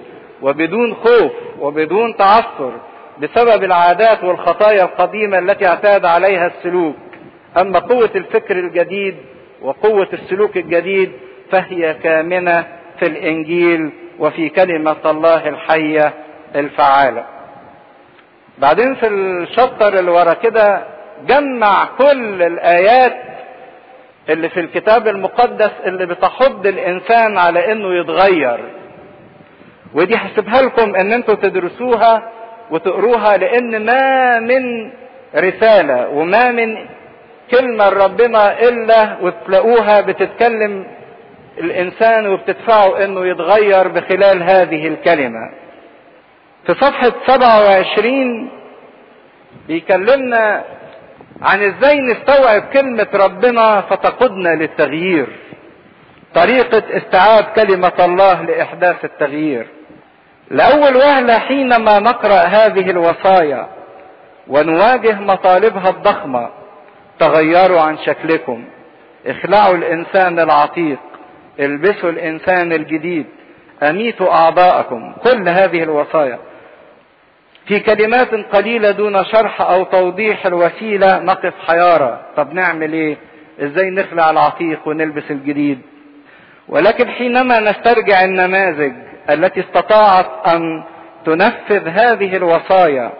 وبدون خوف وبدون تعثر بسبب العادات والخطايا القديمة التي اعتاد عليها السلوك. أما قوة الفكر الجديد وقوة السلوك الجديد فهي كامنة في الإنجيل وفي كلمة الله الحية الفعالة. بعدين في الشطر اللي ورا كده جمع كل الآيات اللي في الكتاب المقدس اللي بتحض الإنسان على إنه يتغير. ودي هسيبها لكم إن أنتوا تدرسوها وتقروها لأن ما من رسالة وما من كلمة ربنا إلا وتلاقوها بتتكلم الإنسان وبتدفعه إنه يتغير بخلال هذه الكلمة. في صفحة 27 بيكلمنا عن إزاي نستوعب كلمة ربنا فتقودنا للتغيير. طريقة استيعاب كلمة الله لإحداث التغيير. لأول وهلة حينما نقرأ هذه الوصايا ونواجه مطالبها الضخمة تغيروا عن شكلكم اخلعوا الإنسان العتيق البسوا الإنسان الجديد. أميتوا أعضاءكم. كل هذه الوصايا. في كلمات قليلة دون شرح أو توضيح الوسيلة نقف حيارى طب نعمل إيه؟ إزاي نخلع العتيق ونلبس الجديد؟ ولكن حينما نسترجع النماذج التي استطاعت أن تنفذ هذه الوصايا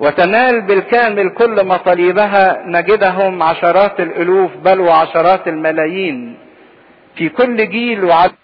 وتنال بالكامل كل مطالبها نجدهم عشرات الألوف بل وعشرات الملايين. في كل جيل وعدد